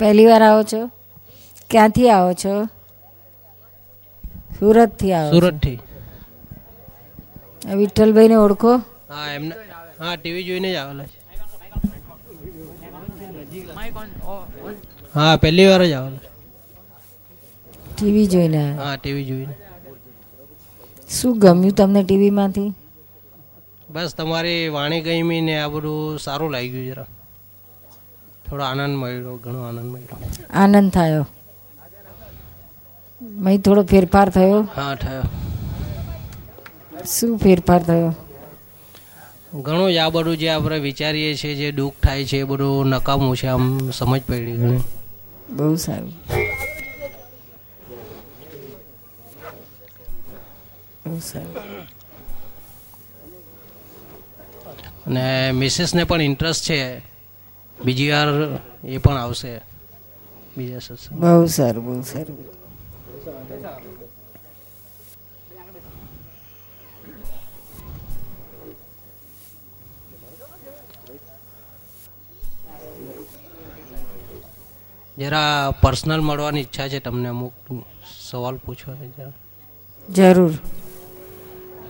પહેલી વાર આવો છો? ક્યાંથી આવો છો? સુરતથી આવો. સુરતથી. વિઠ્ઠલભાઈને ઓળખો? હા એમને હા ટીવી જોઈને જ આવેલા છે. હા પહેલી વાર જ આવેલા ટીવી જોઈને હા ટીવી જોઈને. શું ગમ્યું તમને ટીવીમાંથી? બસ તમારી વાણી ગમી ને આ બધું સારું લાગ્યું જરા. થોડો આનંદ મળ્યો ઘણો આનંદ મળ્યો. આનંદ થયો. મય થોડો ફેરફાર થયો. હા થયો. શું ફેરફાર થયો? ઘણું આ બધું જે આપણે વિચારીએ છીએ જે દુઃખ થાય છે એ બધું નકામું છે આમ સમજ પડી ઘણી બહુ સારું. બહુ સારું. અને મિસિસને પણ ઇન્ટરેસ્ટ છે. બીજી વાર એ પણ આવશે. બીજા સત્સંગ. બહુ સારું બહુ સારું. જરા પર્સનલ મળવાની ઈચ્છા છે તમને અમુક સવાલ પૂછવા જરા. જરૂર.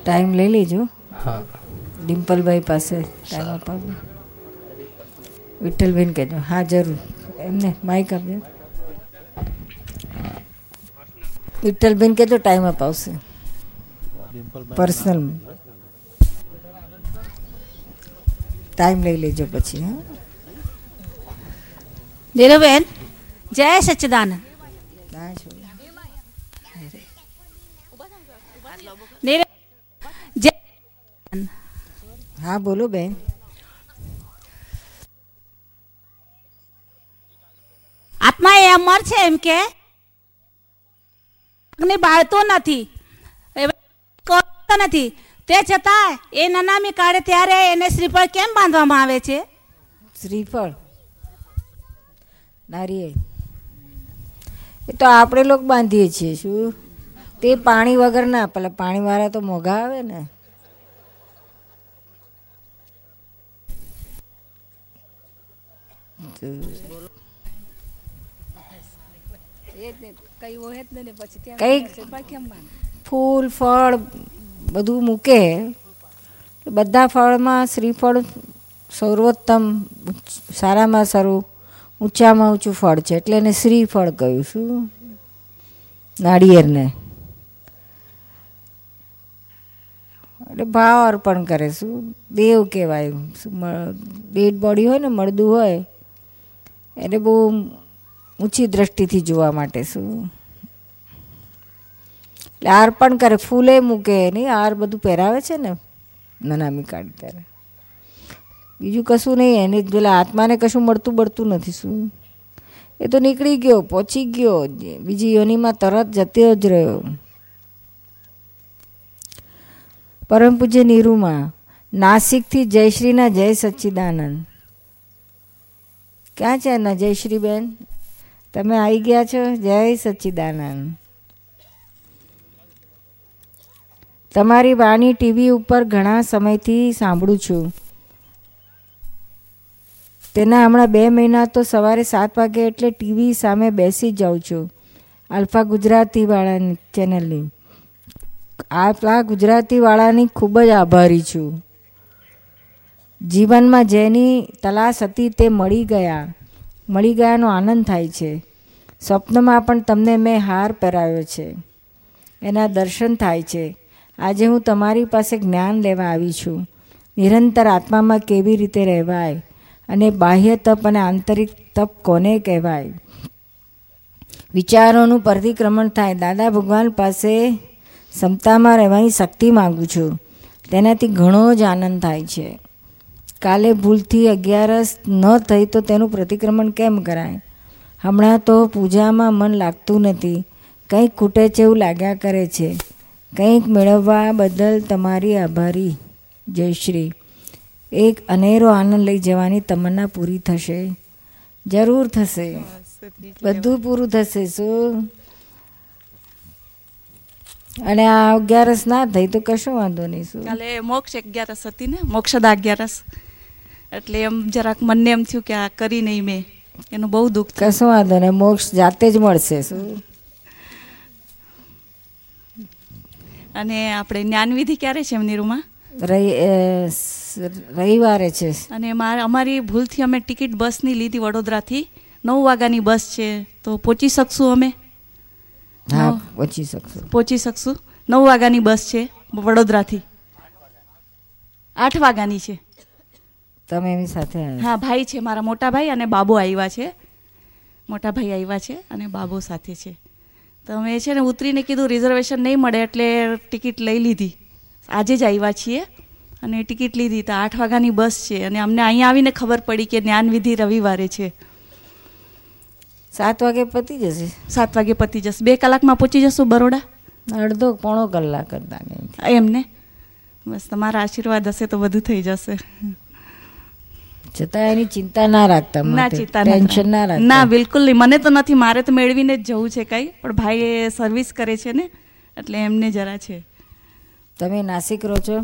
ટાઈમ લઈ લેજો. હા. ડિમ્પલભાઈ પાસે ટાઈમ અપાવજો વિઠ્ઠલબેન કહેજો. હા જરૂર. એમને માઇક આપજો. વિઠ્ઠલબેન કહેજો ટાઈમ અપાવશે. પર્સનલ ટાઈમ લઈ લેજો પછી હા. નીરુબેન જય સચ્ચિદાનંદ. હા બોલો બેન આત્મા એ અમર છે એમ કે? અગ્નિ બાળતો નથી. કરતો નથી. તે છતાં એ નનામી કાઢે ત્યારે એને શ્રીફળ કેમ બાંધવામાં આવે છે? શ્રીફળ? નારિયેળ. એ તો આપણે લોકો બાંધીએ છીએ, શું? તે પાણી વગર ના, પેલા પાણીવાળા તો મોંઘા આવે ને. કઈ ફૂલ ફળ બધું મૂકે. બધા ફળમાં શ્રીફળ સર્વોત્તમ સારામાં સારું ઊંચામાં ઊંચું ફળ છે. એટલે એને શ્રીફળ કહ્યું શું નાળિયેરને. એટલે ભાવ અર્પણ કરે શું? દેવ કહેવાય. શું ડેડ બોડી હોય ને મળદું હોય એને બહુ ઊંચી દ્રષ્ટિથી જોવા માટે શું? એટલે અર્પણ કરે, ફૂલે મૂકે, નહીં હાર બધું પહેરાવે છે ને નનામી કાઢ ત્યારે. બીજું કશું નહીં, એને પેલા આત્માને કશું મળતું બળતું નથી, શું? એ તો નીકળી ગયો, પહોંચી ગયો બીજી યોનિમાં તરત જતો જ રહ્યો. પરમ પૂજ્ય નીરુમાં, નાસિકથી જયશ્રીના જય સચ્ચિદાનંદ. ક્યાં છે એના જયશ્રીબેન? તમે આવી ગયા છો? જય સચ્ચિદાનંદ. તમારી વાણી ટીવી ઉપર ઘણા સમયથી સાંભળું છું. તેના હમણાં બે મહિના તો સવારે સાત વાગે એટલે ટીવી સામે બેસી જાઉં છું. આલ્ફા ગુજરાતીવાળાની ચેનલની. આલ્ફા ગુજરાતીવાળાની ખૂબ જ આભારી છું. જીવનમાં જેની તલાશ હતી તે મળી ગયા. મળી ગયાનો આનંદ થાય છે. સ્વપ્નમાં પણ તમને મેં હાર પહેરાવ્યો છે. એના દર્શન થાય છે. આજે હું તમારી પાસે જ્ઞાન લેવા આવી છું. નિરંતર આત્મામાં કેવી રીતે રહેવાય અને બાહ્ય તપ અને આંતરિક તપ કોને કહેવાય? વિચારોનું પ્રતિક્રમણ થાય. દાદા ભગવાન પાસે ક્ષમતામાં રહેવાની શક્તિ માગું છું. તેનાથી ઘણો જ આનંદ થાય છે. કાલે ભૂલથી અગિયારસ ન થઈ તો તેનું પ્રતિક્રમણ કેમ કરાય? હમણાં તો પૂજામાં મન લાગતું નથી. કંઈક ખૂટે છે એવું લાગ્યા કરે છે. કંઈક મેળવવા બદલ તમારી આભારી. જયશ્રી એક અનેરો આનંદ લઈ જવાની તમન્ના પૂરી થશે. જરૂર થશે. બધું પૂરું થશે, શું? અને આ અગિયારસ ના થઈ તો કશો વાંધો નહીં, શું? કાલે મોક્ષ અગિયારસ હતી ને, મોક્ષદા અગિયારસ. એટલે એમ જરાક મને એમ થયું કે આ કરી નહીં મેં. એનું બહુ દુઃખ કશું વાંધો ને મોક્ષ જાતે જ મળશે શું? અને આપણે જ્ઞાનવિધિ ક્યારે છે એમની રૂમમાં? રવિ રવિવારે છે. અને મારે અમારી ભૂલથી અમે ટિકિટ બસની લીધી વડોદરાથી. નવ વાગ્યાની બસ છે તો પહોંચી શકશું અમે? હા પહોંચી શકશું. પહોંચી શકશું? નવ વાગ્યાની બસ છે વડોદરાથી. આઠ વાગ્યાની છે. તમે એમની સાથે હા ભાઈ છે મારા મોટા ભાઈ અને બાબુ આવ્યા છે. મોટા ભાઈ આવ્યા છે અને બાબુ સાથે છે. તો અમે છે ને ઉતરીને કીધું રિઝર્વેશન નહીં મળે એટલે ટિકિટ લઈ લીધી. આજે જ આવ્યા છીએ અને ટિકિટ લીધી. તો આઠ વાગ્યાની બસ છે અને અમને અહીંયા આવીને ખબર પડી કે જ્ઞાનવિધિ રવિવારે છે. સાત વાગે પતી જશે? સાત વાગે પતી જશે. બે કલાકમાં પહોંચી જશું બરોડા? અડધો પોણો કલાક જ લાગે એમને બસ તમારા આશીર્વાદ હશે તો બધું થઈ જશે. છતાં એની ચિંતા ના રાખતા ના ચિંતા ટેન્શન ના ના બિલકુલ નહીં. મને તો નથી મારે તો મેળવીને જ જવું છે કંઈ. પણ ભાઈ એ સર્વિસ કરે છે ને એટલે એમને જરા છે. તમે નાસિક રહો છો?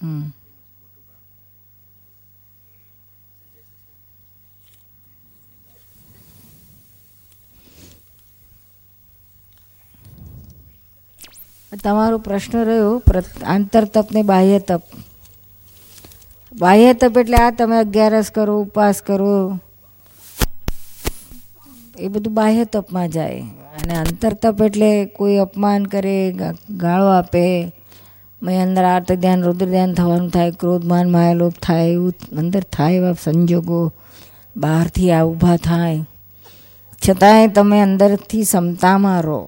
હમ. તમારો પ્રશ્ન રહ્યો આંતર તપ ને બાહ્ય તપ બાહ્ય તપ એટલે આ તમે અગિયારસ કરો ઉપવાસ કરો, એ બધું બાહ્ય તપમાં જાય. અને અંતર તપ એટલે કોઈ અપમાન કરે ગાળો આપે. મેં અંદર આર્ત ધ્યાન, રુદ્ર ધ્યાન થવાનું થાય ક્રોધમાન માયાલોપ થાય, એવું અંદર થાય એવા સંજોગો. બહારથી આ ઊભા થાય. છતાંય તમે અંદરથી ક્ષમતામાં રહો.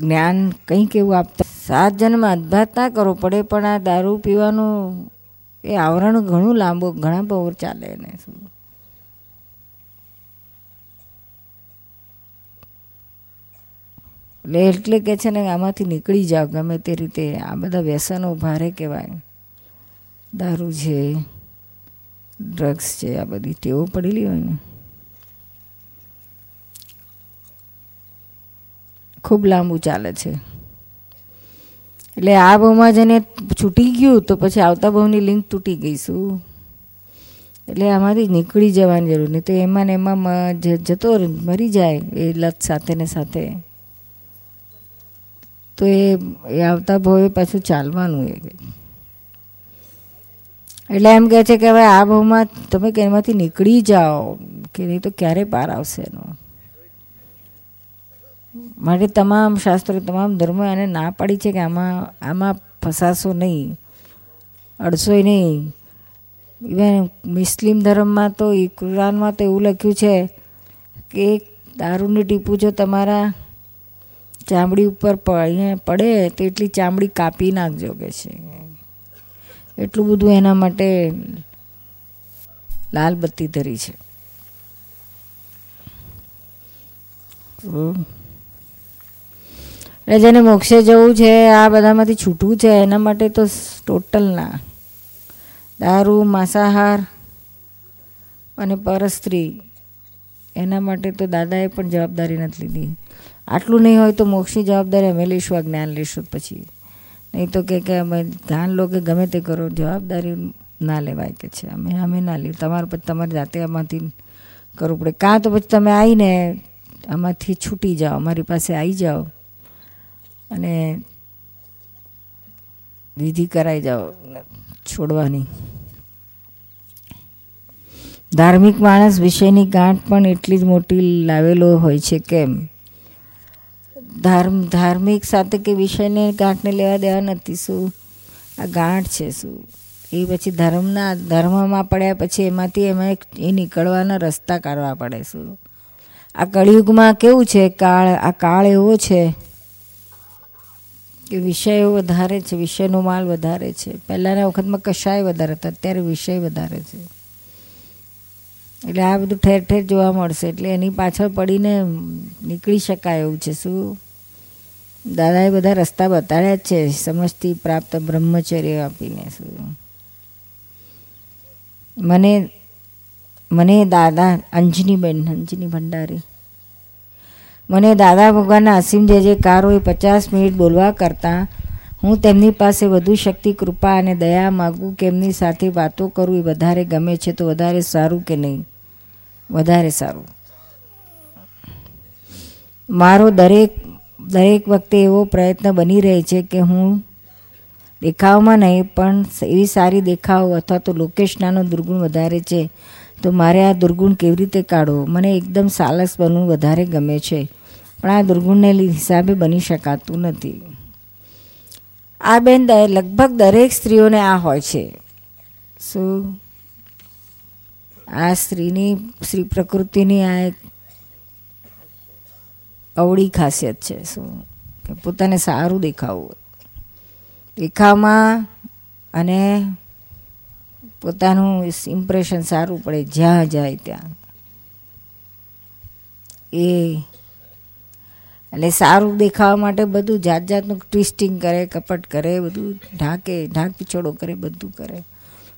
જ્ઞાન કંઈક એવું આપતા સાત જન્મ અદભાત ના કરવો પડે, પણ આ દારૂ પીવાનું એ આવરણ ઘણું લાંબુ, ઘણા બહુ ચાલે એને. શું એટલે એટલે કે છે ને આમાંથી નીકળી જાઓ, ગમે તે રીતે. આ બધા વ્યસનો ભારે કહેવાય. દારૂ છે, ડ્રગ્સ છે, આ બધી ટેવો પડેલી હોય ને. ખૂબ લાંબુ ચાલે છે. એટલે આ ભાવમાં જેને છૂટી ગયું તો પછી આવતા ભાવની લિંક તૂટી ગઈ શું? એટલે આમાંથી નીકળી જવાની જરૂર, નહીં તો એમાં ને એમાં જતો મરી જાય એ લત સાથે ને સાથે. તો એ આવતા ભાવે પાછું ચાલવાનું એ. એટલે એમ કહે છે કે હવે આ ભાવમાં તમે કે એમાંથી નીકળી જાઓ, કે નહીં તો ક્યારે પાર આવશે એનો. માટે તમામ શાસ્ત્રો તમામ ધર્મો એને ના પાડી છે કે આમાં આમાં ફસાશો નહીં અડસોય નહીં. ઇવન મુસ્લિમ ધર્મમાં તો કુરાનમાં તો એવું લખ્યું છે કે એક દારૂની ટીપું જો તમારા ચામડી ઉપર અહીંયા પડે તો એટલી ચામડી કાપી નાખજો કે છે. એટલું બધું એના માટે લાલ બત્તી ધરી છે. એટલે જેને મોક્ષે જવું છે, આ બધામાંથી છૂટવું છે, એના માટે તો ટોટલ ના. દારૂ, માંસાહાર અને પરસ્ત્રી, એના માટે તો દાદાએ પણ જવાબદારી નથી લીધી. આટલું નહીં હોય તો મોક્ષની જવાબદારી અમે લઈશું, આ જ્ઞાન લઈશું પછી. નહીં તો કે કે અમે ધ્યાન લો કે ગમે તે કરો, જવાબદારી ના લેવાય કે છે. અમે અમે ના લઈએ. તમારે પછી તમારી જાતે આમાંથી કરવું પડે. કાં તો પછી તમે આવીને આમાંથી છૂટી જાઓ, અમારી પાસે આવી જાઓ. અને વિધિ કરાઈ જાઓ, છોડવાની. ધાર્મિક માણસ વિષયની ગાંઠ પણ એટલી જ મોટી લાવેલો હોય છે કેમ? ધાર્મ, ધાર્મિક સાથે કે વિષયને ગાંઠને લેવા દેવા નથી, શું? આ ગાંઠ છે, શું? એ પછી ધર્મના, ધર્મમાં પડ્યા પછી એમાંથી એમાં એ નીકળવાના રસ્તા કાઢવા પડે, શું? આ કળિયુગમાં કેવું છે? કાળ, આ કાળ એવો છે કે વિષયો વધારે છે, વિષયનો માલ વધારે છે. પહેલાંના વખતમાં કશાય વધારે હતા, અત્યારે વિષય વધારે છે. એટલે આ બધું ઠેર ઠેર જોવા મળશે. એટલે એની પાછળ પડીને નીકળી શકાય એવું છે. શું? દાદાએ બધા રસ્તા બતાડ્યા જ છે. સમજથી પ્રાપ્ત બ્રહ્મચર્ય આપીને. શું? મને મને દાદા અંજની બેન અંજની ભંડારી. મને દાદા ભગવાનના અસીમ જે જે કારોએ પચાસ મિનિટ બોલવા કરતાં, હું તેમની પાસે વધુ શક્તિ, કૃપા અને દયા માગું કે એમની સાથે વાતો કરું એ વધારે ગમે છે તો વધારે સારું કે નહીં? વધારે સારું. મારો દરેક દરેક વખતે એવો પ્રયત્ન બની રહે છે કે હું દેખાવમાં નહીં, પણ એવી સારી દેખાવ અથવા તો લોકેશનાનો દુર્ગુણ વધારે છે, તો મારે આ દુર્ગુણ કેવી રીતે કાઢવો? મને એકદમ સાલસ બનવું વધારે ગમે છે. પણ આ દુર્ગુણને હિસાબે બની શકાતું નથી. આ બેન લગભગ દરેક સ્ત્રીઓને આ હોય છે. શું? આ સ્ત્રીની, સ્ત્રી પ્રકૃતિની આ એક અવળી ખાસિયત છે, શું? કે પોતાને સારું દેખાવું દેખાવમાં અને પોતાનું ઇમ્પ્રેશન સારું પડે જ્યાં જાય ત્યાં. એ એટલે સારું દેખાવા માટે બધું જાત જાતનું ટ્વિસ્ટિંગ કરે, કપટ કરે, બધું ઢાંકે, ઢાંક પીછોડો કરે, બધું કરે.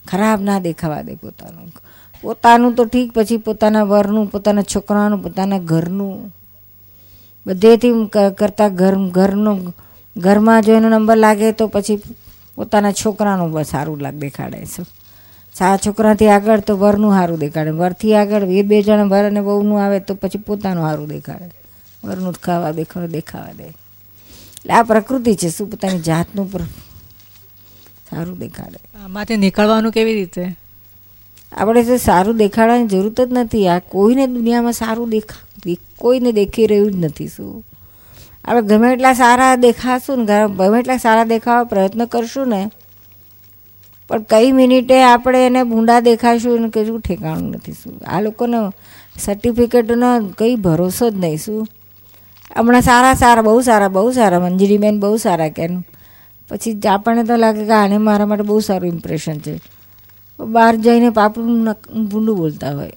ખરાબ ના દેખાવા દે પોતાનું. પોતાનું તો ઠીક, પછી પોતાના વરનું, પોતાના છોકરાનું, પોતાના ઘરનું. બધેથી કરતાં ઘર, ઘરનું, ઘરમાં જો એનો નંબર લાગે તો પછી પોતાના છોકરાનું સારું લાગ, દેખાડે છે. સારા છોકરાથી આગળ તો વરનું સારું દેખાડે. વરથી આગળ એ બે જણ વર અને વહુનું આવે તો પછી પોતાનું સારું દેખાડે. વરનું ખાવા દેખાડે દેખાવા દે. એટલે આ પ્રકૃતિ છે શું પોતાની જાતનું પર સારું દેખાડે. આમાંથી નીકળવાનું કેવી રીતે? આપણે તો સારું દેખાડવાની જરૂરત જ નથી. આ કોઈને દુનિયામાં સારું દેખા કોઈને દેખી રહ્યું જ નથી શું? આપણે ગમે એટલા સારા દેખાશું ને ગમે એટલા સારા દેખાવા પ્રયત્ન કરશું ને પણ કઈ મિનિટે આપણે એને ભૂંડા દેખાશું ને કશું ઠેકાણું નથી શું? આ લોકોનો સર્ટિફિકેટનો કંઈ ભરોસો જ નહીં શું? હમણાં સારા સારા, બહુ સારા બહુ સારા, મંજરીબેન બહુ સારા કે પછી આપણને તો લાગે કે આને મારા માટે બહુ સારું ઇમ્પ્રેશન છે. બહાર જઈને પાપડું ભૂંડું બોલતા હોય.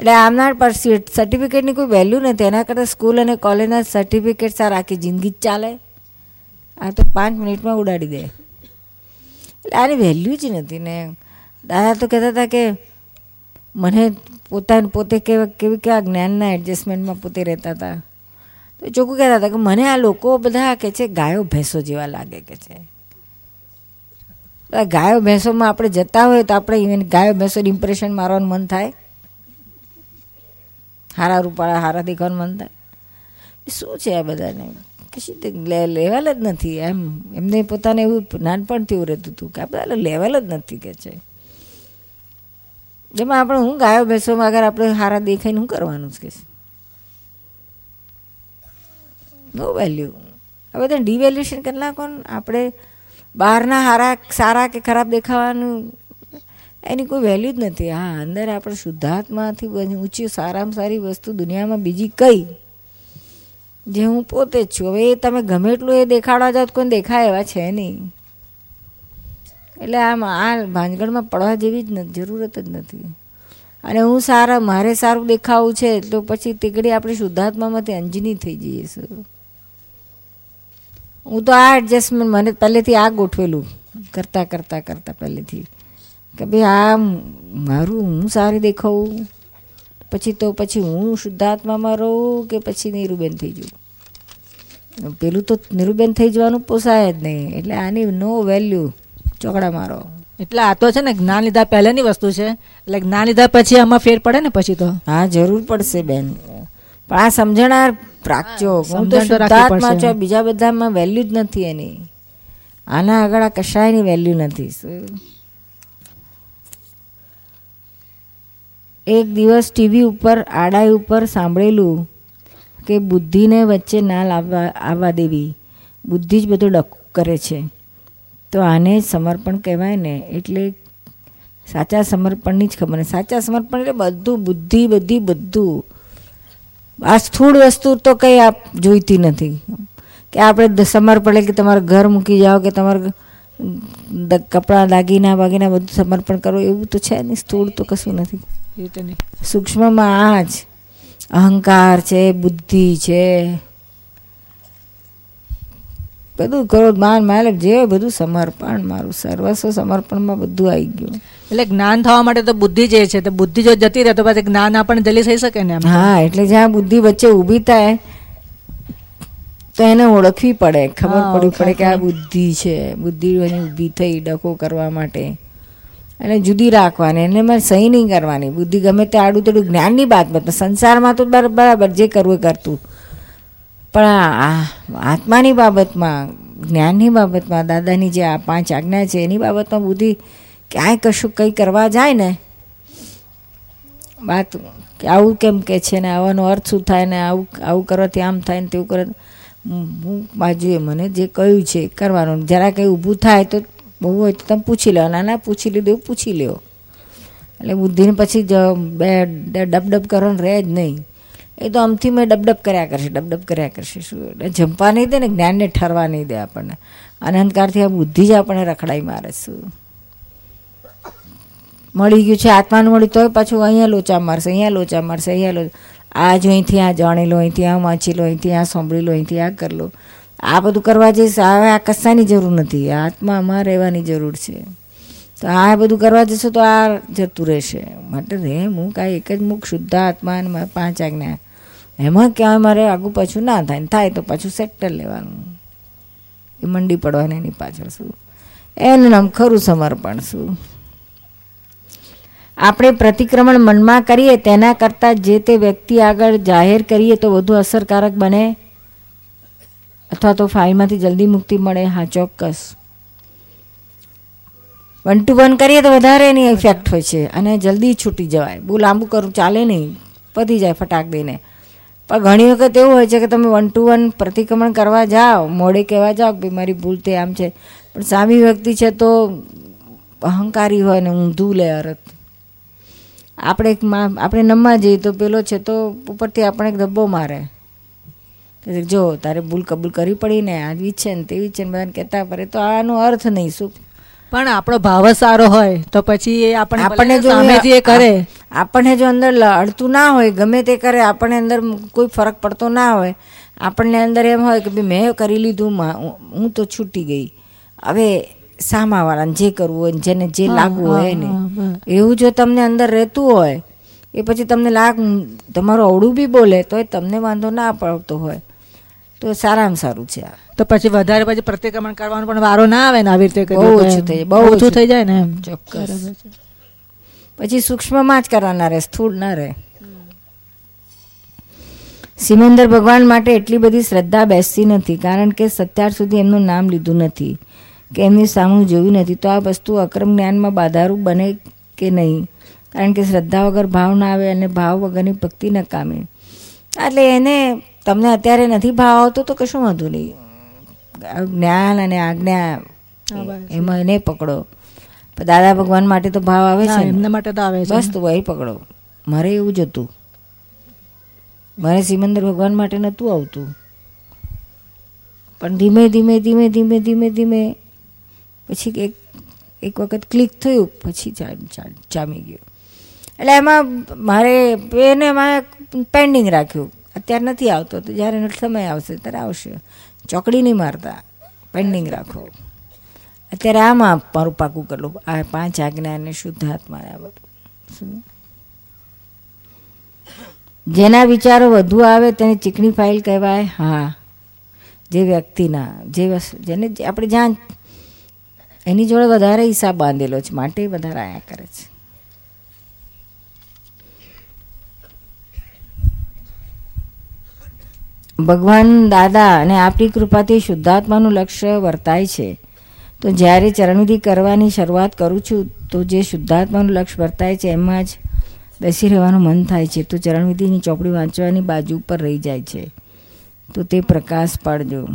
એટલે આમના પર સર્ટિફિકેટની કોઈ વેલ્યુ નથી. એના કરતાં સ્કૂલ અને કોલેજના સર્ટિફિકેટ સારા આખી જિંદગી જ ચાલે. આ તો પાંચ મિનિટમાં ઉડાડી દે. એટલે આની વેલ્યુ જ નથી ને. દાદા તો કહેતા હતા કે મને પોતાને પોતે કેવા કેવી કેવા જ્ઞાનના એડજસ્ટમેન્ટમાં પોતે રહેતા હતા. તો ચોખ્ખું કહેતા હતા કે મને આ લોકો બધા કે છે ગાયો, ભેંસો જેવા લાગે કે છે. ગાયો, ભેંસોમાં આપણે જતા હોય તો આપણે ઇવન ગાયો, ભેંસોનું ઇમ્પ્રેશન મારવાનું મન થાય. હારા રૂપાળા, હારા દેખાવાનું મન થાય. શું છે આ બધાને? કશી લેવલ જ નથી. એમ એમને પોતાને એવું નાનપણથી એવું રહેતું હતું કે આ બધા લેવલ જ નથી કે છે. જેમાં આપણે હું ગાયો ભેંસોમાં અગર આપણે હારા દેખાઈને શું કરવાનું છે નો વેલ્યુ આ બધા ડિવેલ્યુશન કરી કોણ આપણે બહારના હારા, સારા કે ખરાબ દેખાવાનું, એની કોઈ વેલ્યુ જ નથી. હા અંદર આપણે શુદ્ધાત્માથી ઊંચી, સારામાં સારી વસ્તુ દુનિયામાં બીજી કઈ? જે હું પોતે જ છું. હવે એ તમે ગમે એટલું એ દેખાડવા જાઓ કોઈ દેખાય એવા છે નહીં. એટલે આમ આ ભાનગઢમાં પડવા જેવી જ જરૂરત જ નથી. અને હું સારા, મારે સારું દેખાવું છે, તો પછી તીકડી આપણે શુદ્ધાત્મામાંથી અંજની થઈ જઈએ છું હું તો આ એડજસ્ટમેન્ટ મને પહેલેથી આ ગોઠવેલું, કરતાં કરતાં કરતાં પહેલેથી. કે ભાઈ આ મારું હું સારી દેખાવું, પછી તો પછી હું શુદ્ધાત્મામાં રહું કે પછી નીરુબેન થઈ જઉં પેલું તો નીરુબેન થઈ જવાનું પોસાય જ નહીં, એટલે આની નો વેલ્યુ ચોકડા મારો. એટલે આ તો છે ને જ્ઞાન લીધા પહેલાની વસ્તુ છે. એટલે જ્ઞાન લીધા પછી આમાં ફેર પડે ને પછી તો? હા જરૂર પડશે બેન. પણ આ સમજણાર રાખજો. હું તો શુદ્ધાત્મા છું બીજા બધામાં વેલ્યુ જ નથી એની. આના આગળ આ કશાયની વેલ્યુ નથી. એક દિવસ ટીવી ઉપર આડાઈ ઉપર સાંભળેલું કે બુદ્ધિને વચ્ચે ના લાવવા આવવા દેવી. બુદ્ધિ જ બધું ડક કરે છે. તો આને જ સમર્પણ કહેવાય ને એટલે સાચા સમર્પણની જ ખબર. સાચા સમર્પણ એટલે બધું બુદ્ધિ બધી બધું. આ સ્થૂળ વસ્તુ તો કંઈ આપ જોઈતી નથી. કે આપણે સમર્પણ એટલે કે તમારું ઘર મૂકી જાઓ કે તમારું કપડાં દાગીના વાગીના બધું સમર્પણ કરો એવું તો છે નહીં. સ્થૂળ તો કશું નથી. એ રીતે નહીં. સૂક્ષ્મમાં આ જ. અહંકાર છે બુદ્ધિ છે. બધું ક્રોધ માન માલક જે બધું સમર્પણ મારું સર્વસ્વ સમર્પણમાં બધું આવી ગયું. એટલે જ્ઞાન થવા માટે તો બુદ્ધિ જે છે તો બુદ્ધિ જો જતી રહે તો પછી જ્ઞાન આપણને જલ્દી થઈ શકે ને હા એટલે જ્યાં બુદ્ધિ વચ્ચે ઊભી થાય તો એને ઓળખવી પડે. ખબર પડવી પડે કે આ બુદ્ધિ છે. બુદ્ધિ ઊભી થઈ ડકો કરવા માટે. એને જુદી રાખવાની એને મારે સહી નહીં કરવાની. બુદ્ધિ ગમે તે આડું તેડું જ્ઞાનની બાબત સંસારમાં તો બરાબર જે કરવું એ કરતું. પણ આ આત્માની બાબતમાં, જ્ઞાનની બાબતમાં, દાદાની જે આ પાંચ આજ્ઞા છે, એની બાબતમાં બુદ્ધિ ક્યાંય કશું કંઈ કરવા જાય ને? વાત આવું કેમ કે છે ને, આવાનો અર્થ શું થાય ને, આવું આવું કરવાથી આમ થાય ને તેવું કરે હું બાજુએ મને જે કહ્યું છે કરવાનું. જરા કંઈ ઊભું થાય તો બહુ હોય તો તમે પૂછી લો. ના ના પૂછી લીધું પૂછી લ્યો. એટલે બુદ્ધિને પછી બે ડબ ડબ કરવાનું રહે જ નહીં. એ તો આમથી મેં ડબડબ કર્યા કરશે, ડબડબ કર્યા કરશે. શું, એટલે જંપા નહીં દે ને, જ્ઞાનને ઠરવા નહીં દે આપણને. અનંતકારથી આ બુદ્ધિ જ આપણને રખડાઈ મારે શું મળી ગયું છે, આત્માનું મળ્યું તોય પાછું અહીંયા લોચા મારશે, અહીંયા લોચા મારશે, અહીંયા લો આ જો અહીંથી, આ જાણી લો અહીંથી, આ વાંચી લો અહીંથી, આ સાંભળી લો અહીંથી, આ કરી લો. આ બધું કરવા જઈશ હવે આ કશાની જરૂર નથી. આત્મા આત્મામાં રહેવાની જરૂર છે. તો આ બધું કરવા જશો તો આ જતું રહેશે. માટે રે, હું કાંઈ એક જ મુખ શુદ્ધ આત્મા અને મારે પાંચ આજ્ઞા. એમાં ક્યાંય મારે આગું પાછું ના થાય થાય તો પાછું સેક્ટર લેવાનું. એ મંડી પડવાની એની પાછળ શું? એનું નામ ખરું સમર્પણ શું? આપણે પ્રતિક્રમણ મનમાં કરીએ તેના કરતાં જે તે વ્યક્તિ આગળ જાહેર કરીએ તો વધુ અસરકારક બને. અથવા તો ફાઇલમાંથી જલ્દી મુક્તિ મળે. હા, ચોક્કસ. વન ટુ વન કરીએ તો વધારે એની ઇફેક્ટ હોય છે. અને જલ્દી છૂટી જવાય. બહુ લાંબુ કરવું ચાલે નહીં. પતી જાય ફટાક દઈને. પણ ઘણી વખત એવું હોય છે કે તમે વન ટુ વન પ્રતિક્રમણ કરવા જાઓ, મોડે કહેવા જાઓ કે મારી ભૂલ તે આમ છે. પણ સામી વ્યક્તિ છે તો અહંકારી હોય ને ઊંધું લે અરત. આપણે આપણે નમવા જઈએ તો પેલો છે તો ઉપરથી આપણે ધબ્બો મારે. જો, તારે ભૂલ કબૂલ કરવી પડી ને આવી છે ને તેવી છે ને બધાને કહેતા પડે તો આનો અર્થ નહીં. શું પણ આપણો ભાવ સારો હોય તો પછી એ આપણને આપણને જો સામેથી એ કરે. આપણને જો અંદર લડતું અડતું ના હોય ગમે તે કરે આપણને અંદર કોઈ ફરક પડતો ના હોય. આપણને અંદર એમ હોય કે ભાઈ મેં કરી લીધું હું તો છૂટી ગઈ. હવે સામાવાળાને જે કરવું હોય જેને જે લાગવું હોય એને એવું જો તમને અંદર રહેતું હોય એ પછી તમને લાગ તમારું અવળું બી બોલે તોય તમને વાંધો ના પડતો હોય. તો સારામાં સારું છે આ. તો પછી વધારે પછી પ્રતિક્રમણ કરવાનો પણ વારો ના આવે ને આવી રીતે બહુ ઓછું. થઈ જાય, બહુ ઓછું. થઈ જાય ને એમ ચોક્કસ. પછી સૂક્ષ્મમાં જ કરવાના રહે સ્થૂળ ના રહે સિમંદર ભગવાન માટે એટલી બધી શ્રદ્ધા બેસતી નથી કારણ કે સત્યાર સુધી એમનું નામ લીધું નથી કે એમની સામું જોયું નથી તો આ વસ્તુ અક્રમ જ્ઞાનમાં બાધારૂપ બને કે નહીં કારણ કે શ્રદ્ધા વગર ભાવ ના આવે અને ભાવ વગરની ભક્તિ નકામી એટલે એને તમને અત્યારે નથી ભાવ આવતો તો કશું વાંધો નહીં જ્ઞાન અને આજ્ઞા એમાં એને પકડો. દાદા ભગવાન માટે તો ભાવ આવે છે એમના માટે તો આવે છે. બસ તું વહી પકડો. મારે એવું જ હતું. મારે સિમંદર ભગવાન માટે નહોતું આવતું. પણ ધીમે ધીમે ધીમે ધીમે ધીમે ધીમે પછી એક એક વખત ક્લિક થયું પછી ચા- ચા- જામી ગયું. એટલે એમાં મારે એને મારે પેન્ડિંગ રાખ્યું. અત્યારે નથી આવતો તો જ્યારે સમય આવશે ત્યારે આવશે. ચોકડી નહીં મારતા પેન્ડિંગ રાખો. અત્યારે આમાં મારું પાકું કરલું. આ પાંચ આજ્ઞા અને શુદ્ધ આત્મા આ બધું. શું? જેના વિચારો વધુ આવે તેને ચીકણી ફાઇલ કહેવાય. હા. જે વ્યક્તિના, જે જેને આપણે જ્યાં એની જોડે વધારે હિસાબ બાંધેલો છે, માટે વધારે આયા કરે છે. ભગવાન દાદા અને આપણી કૃપાથી શુદ્ધાત્માનું લક્ષ્ય વર્તાય છે. તો જ્યારે ચરણવિધિ કરવાની શરૂઆત કરું છું, તો જે શુદ્ધાત્માનું લક્ષ્ય વર્તાય છે, એમાં જ બેસી રહેવાનું મન થાય છે. તો ચરણવિધિની ચોપડી વાંચવાની બાજુ ઉપર રહી જાય છે. તો તે પ્રકાશ પાડજો.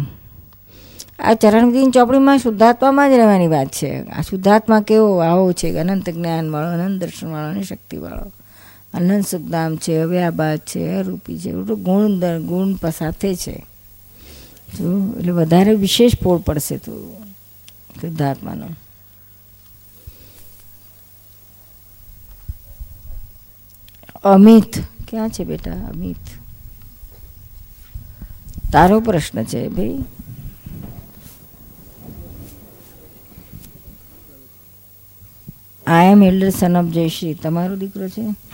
આ ચરણવિધિની ચોપડીમાં શુદ્ધાત્મામાં જ રહેવાની વાત છે. આ શુદ્ધાત્મા કેવો આવો છે? અનંત જ્ઞાનવાળો અનંત દર્શનવાળો અને શક્તિવાળો અનંત સુખધામ છે, અવ્યાબાદ છે, રૂપી છે, બધું ગુણ ગુણ સાથે છે. જો એટલે વધારે વિશેષ પોળ પડશે તું શુદ્ધાત્માનો. અમિત, ક્યાં છે બેટા અમિત? તારો પ્રશ્ન છે ભાઈ. આઈ એમ એલ્ડર સન ઓફ જયશ્રી તમારો દીકરો છે?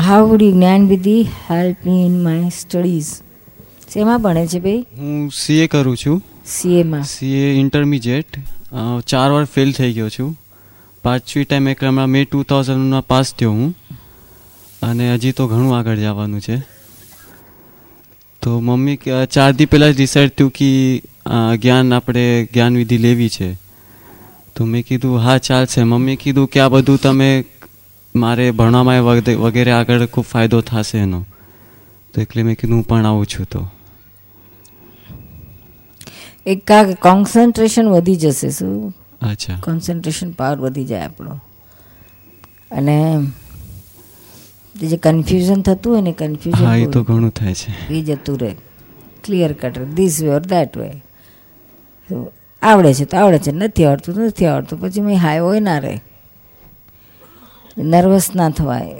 હાઉ યુ જ્ઞાન વિધિ help me in my studies શેમાં ભણે છે ભાઈ હું સીએ કરું છું. સીએમાં સીએ ઇન્ટરમીડિયેટ ચાર વાર ફેલ થઈ ગયો છું. પાંચમી ટાઈમ એક હમણાં મે ટુ થાઉઝન્ડમાં પાસ થયો હું. અને હજી તો ઘણું આગળ જવાનું છે. તો મમ્મી ચાર દી પહેલાં જ ડિસાઈડ થયું કે જ્ઞાન આપણે જ્ઞાનવિધિ લેવી છે. તો મેં કીધું હા ચાલશે. મમ્મીએ કીધું કે આ બધું તમે મારે ભણવામાં વગેરે- આગળ ખૂબ ફાયદો થશે એનો. તો એટલે મેં કીધું હું પણ આવું છું તો. એક કા કોન્સન્ટ્રેશન વધી જશે શું? અચ્છા. કોન્સન્ટ્રેશન પાવર વધી જાય આપણો. અને જે કન્ફ્યુઝન થતું હોય ને હા એ તો કન્ફ્યુઝન ઘણું થાય છે. એ જતું રહે. Clear cut this way or that way આવડે છે તો આવડે છે. નથી આવડતું નથી આવડતું. પછી મેં હાય હોય ના રહે. નર્વસ ના થવાય.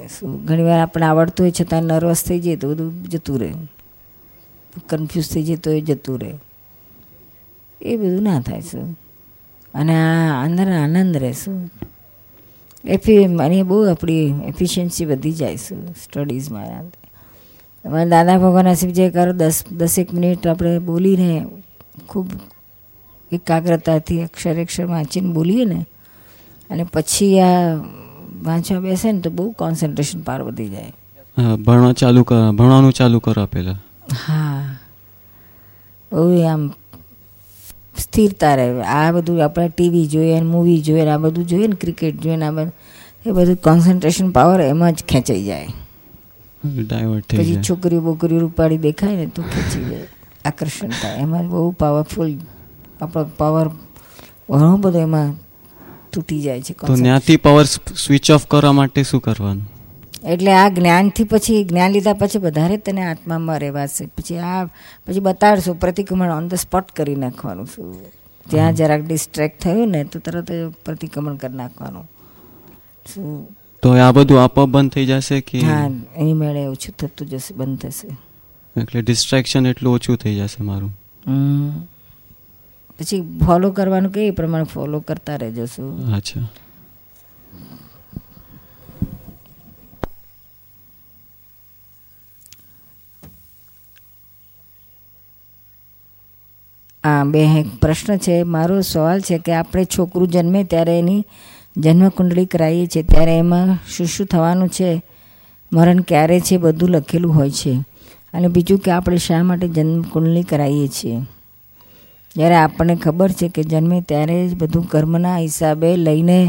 ઘણીવાર આપણે આવડતું હોય છતાં નર્વસ થઈ જઈએ તો બધું જતું રહે. કન્ફ્યુઝ થઈ જાય તો એ જતું રહે. એ બધું ના થાય શું? અને આ અંદર આનંદ રહેશું એફી અને બહુ આપણી એફિશિયન્સી વધી જાય શું સ્ટડીઝમાં તમારે દાદા ભગવાન નસીબ જે કરો, દસ, દસેક મિનિટ આપણે બોલીને ખૂબ એકાગ્રતાથી અક્ષર અક્ષર વાંચીને બોલીએ ને, અને પછી આ વાંચવા બેસે ને તો બહુ કોન્સન્ટ્રેશન પાર વધી જાય. હા, ભણવા ચાલુ કર ભણવાનું ચાલુ કરો પહેલાં હા. બહુ આમ સ્થિરતા રહે. આ બધું આપણે ટીવી જોઈએ ને મૂવી જોઈએ ને આ બધું જોઈએ ને ક્રિકેટ જોઈએ ને આ બધું એ બધું કોન્સન્ટ્રેશન પાવર એમાં જ ખેંચાઈ જાય. ડાયવર્ટ પછી છોકરીઓ બોકરીઓ રૂપાળી દેખાય ને તો ખેંચી જાય. આકર્ષણ થાય. એમાં બહુ પાવરફુલ આપણો પાવર ઘણો બધો એમાં તૂટી જાય છે તો. ત્યાંથી પાવર સ્વિચ ઓફ કરવા માટે શું કરવાનું? એટલે આ જ્ઞાનથી પછી જ્ઞાન લીધા પછી વધારે તને આત્મામાં રહેવાશે. પછી આ પછી બતાડશો પ્રતિક્રમણ ઓન ધ સ્પોટ કરી નાખવાનું શું ત્યાં જરાક ડિસ્ટ્રેક્ટ થયું ને તો તરત પ્રતિક્રમણ કરી નાખવાનું શું તો આ બધું આપ બંધ થઈ જશે કે? હા એની મેળે ઓછું થતું જશે બંધ થશે. એટલે ડિસ્ટ્રેક્શન એટલું ઓછું થઈ જશે મારું. હમ. પછી ફોલો કરવાનું કે એ પ્રમાણે ફોલો કરતા રહેજો છું અચ્છા. આ બે પ્રશ્ન છે. મારો સવાલ છે કે આપણે છોકરું જન્મે ત્યારે એની જન્મકુંડળી કરાવીએ છીએ ત્યારે એમાં શું શું થવાનું છે? મરણ ક્યારે છે? બધું લખેલું હોય છે. અને બીજું કે આપણે શા માટે જન્મકુંડળી કરાવીએ છીએ? જ્યારે આપણને ખબર છે કે જન્મે ત્યારે જ બધું કર્મના હિસાબે લઈને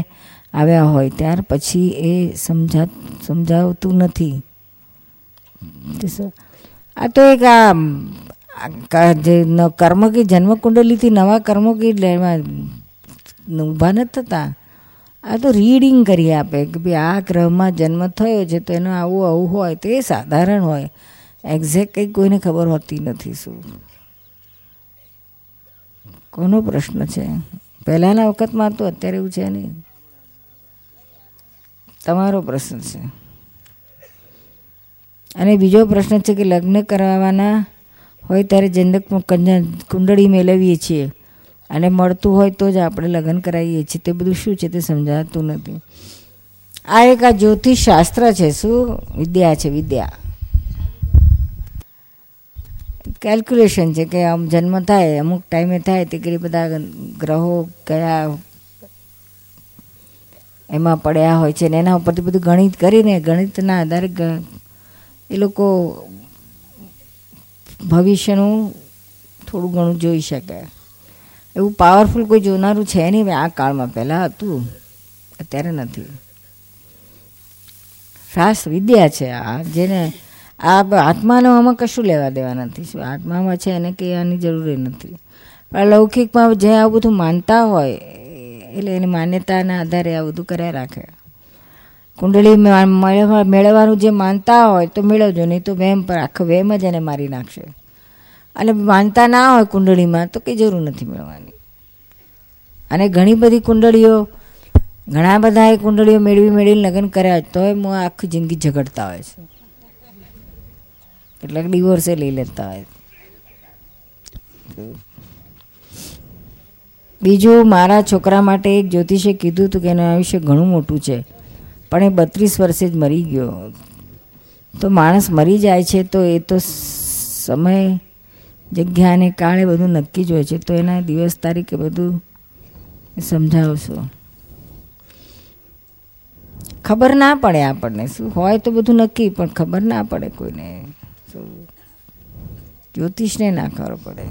આવ્યા હોય, ત્યાર પછી એ સમજા, સમજાવતું નથી. આ તો એક આ જે કર્મ કે જન્મ કુંડલીથી નવા કર્મો કે ઊભા નથી થતા. આ તો રીડિંગ કરી આપે કે ભાઈ આ ગ્રહમાં જન્મ થયો છે તો એનું આવું આવું હોય, તો એ સાધારણ હોય. એક્ઝેક્ટ કંઈ કોઈને ખબર હોતી નથી શું. કોનો પ્રશ્ન છે? પહેલાંના વખતમાં તો અત્યારે એવું છે નહીં. તમારો પ્રશ્ન છે. અને બીજો પ્રશ્ન છે કે લગ્ન કરવાના હોય ત્યારે જનક કુંડળી મેળવીએ છીએ અને મળતું હોય તો જ આપણે લગ્ન કરાવીએ છીએ. તે બધું શું છે તે સમજાતું નથી. આ એક આ જ્યોતિષ શાસ્ત્ર છે, શું? વિદ્યા છે, વિદ્યા. કેલ્ક્યુલેશન છે કે આમ જન્મ થાય, અમુક ટાઈમે થાય તે કરી બધા ગ્રહો કયા એમાં પડ્યા હોય છે ને એના ઉપરથી બધું ગણિત કરીને, ગણિતના આધારે એ લોકો ભવિષ્યનું થોડું ઘણું જોઈ શકે. એવું પાવરફુલ કોઈ જોનારું છે નહીં, આ કાળમાં પહેલાં હતું, અત્યારે નથી. શાસ્ત્ર વિદ્યા છે આ, જેને આ આત્માનો આમાં કશું લેવા દેવા નથી. શું આત્મામાં છે એને કહેવાની જરૂર નથી. પણ લૌકિકમાં જે આ બધું માનતા હોય, એટલે એની માન્યતાના આધારે આ બધું કર્યા રાખે. કુંડળી મેળવવાનું જે માનતા હોય તો મેળવજો, નહીં તો વેમ પર આખો વેમ જ એને મારી નાખશે. અને માનતા ના હોય કુંડળીમાં તો કંઈ જરૂર નથી મેળવવાની. અને ઘણી બધી કુંડળીઓ, ઘણા બધાએ કુંડળીઓ મેળવી મેળવીને લગ્ન કર્યા તોય હું આખી જિંદગી ઝઘડતા હોય છે. કેટલાક ડિવોર્સે લઈ લેતા હોય. બીજું, મારા છોકરા માટે એક જ્યોતિષે કીધું હતું કે એનું આયુષ્ય ઘણું મોટું છે, પણ એ બત્રીસ વર્ષે જ મરી ગયો. તો માણસ મરી જાય છે, તો એ તો સમય, જગ્યા અને કાળે બધું નક્કી જ હોય છે, તો એના દિવસ તારીખે બધું સમજાવશો. ખબર ના પડે આપણને, શું હોય તો બધું નક્કી, પણ ખબર ના પડે કોઈને. જ્યોતિષને ના ખબર પડે.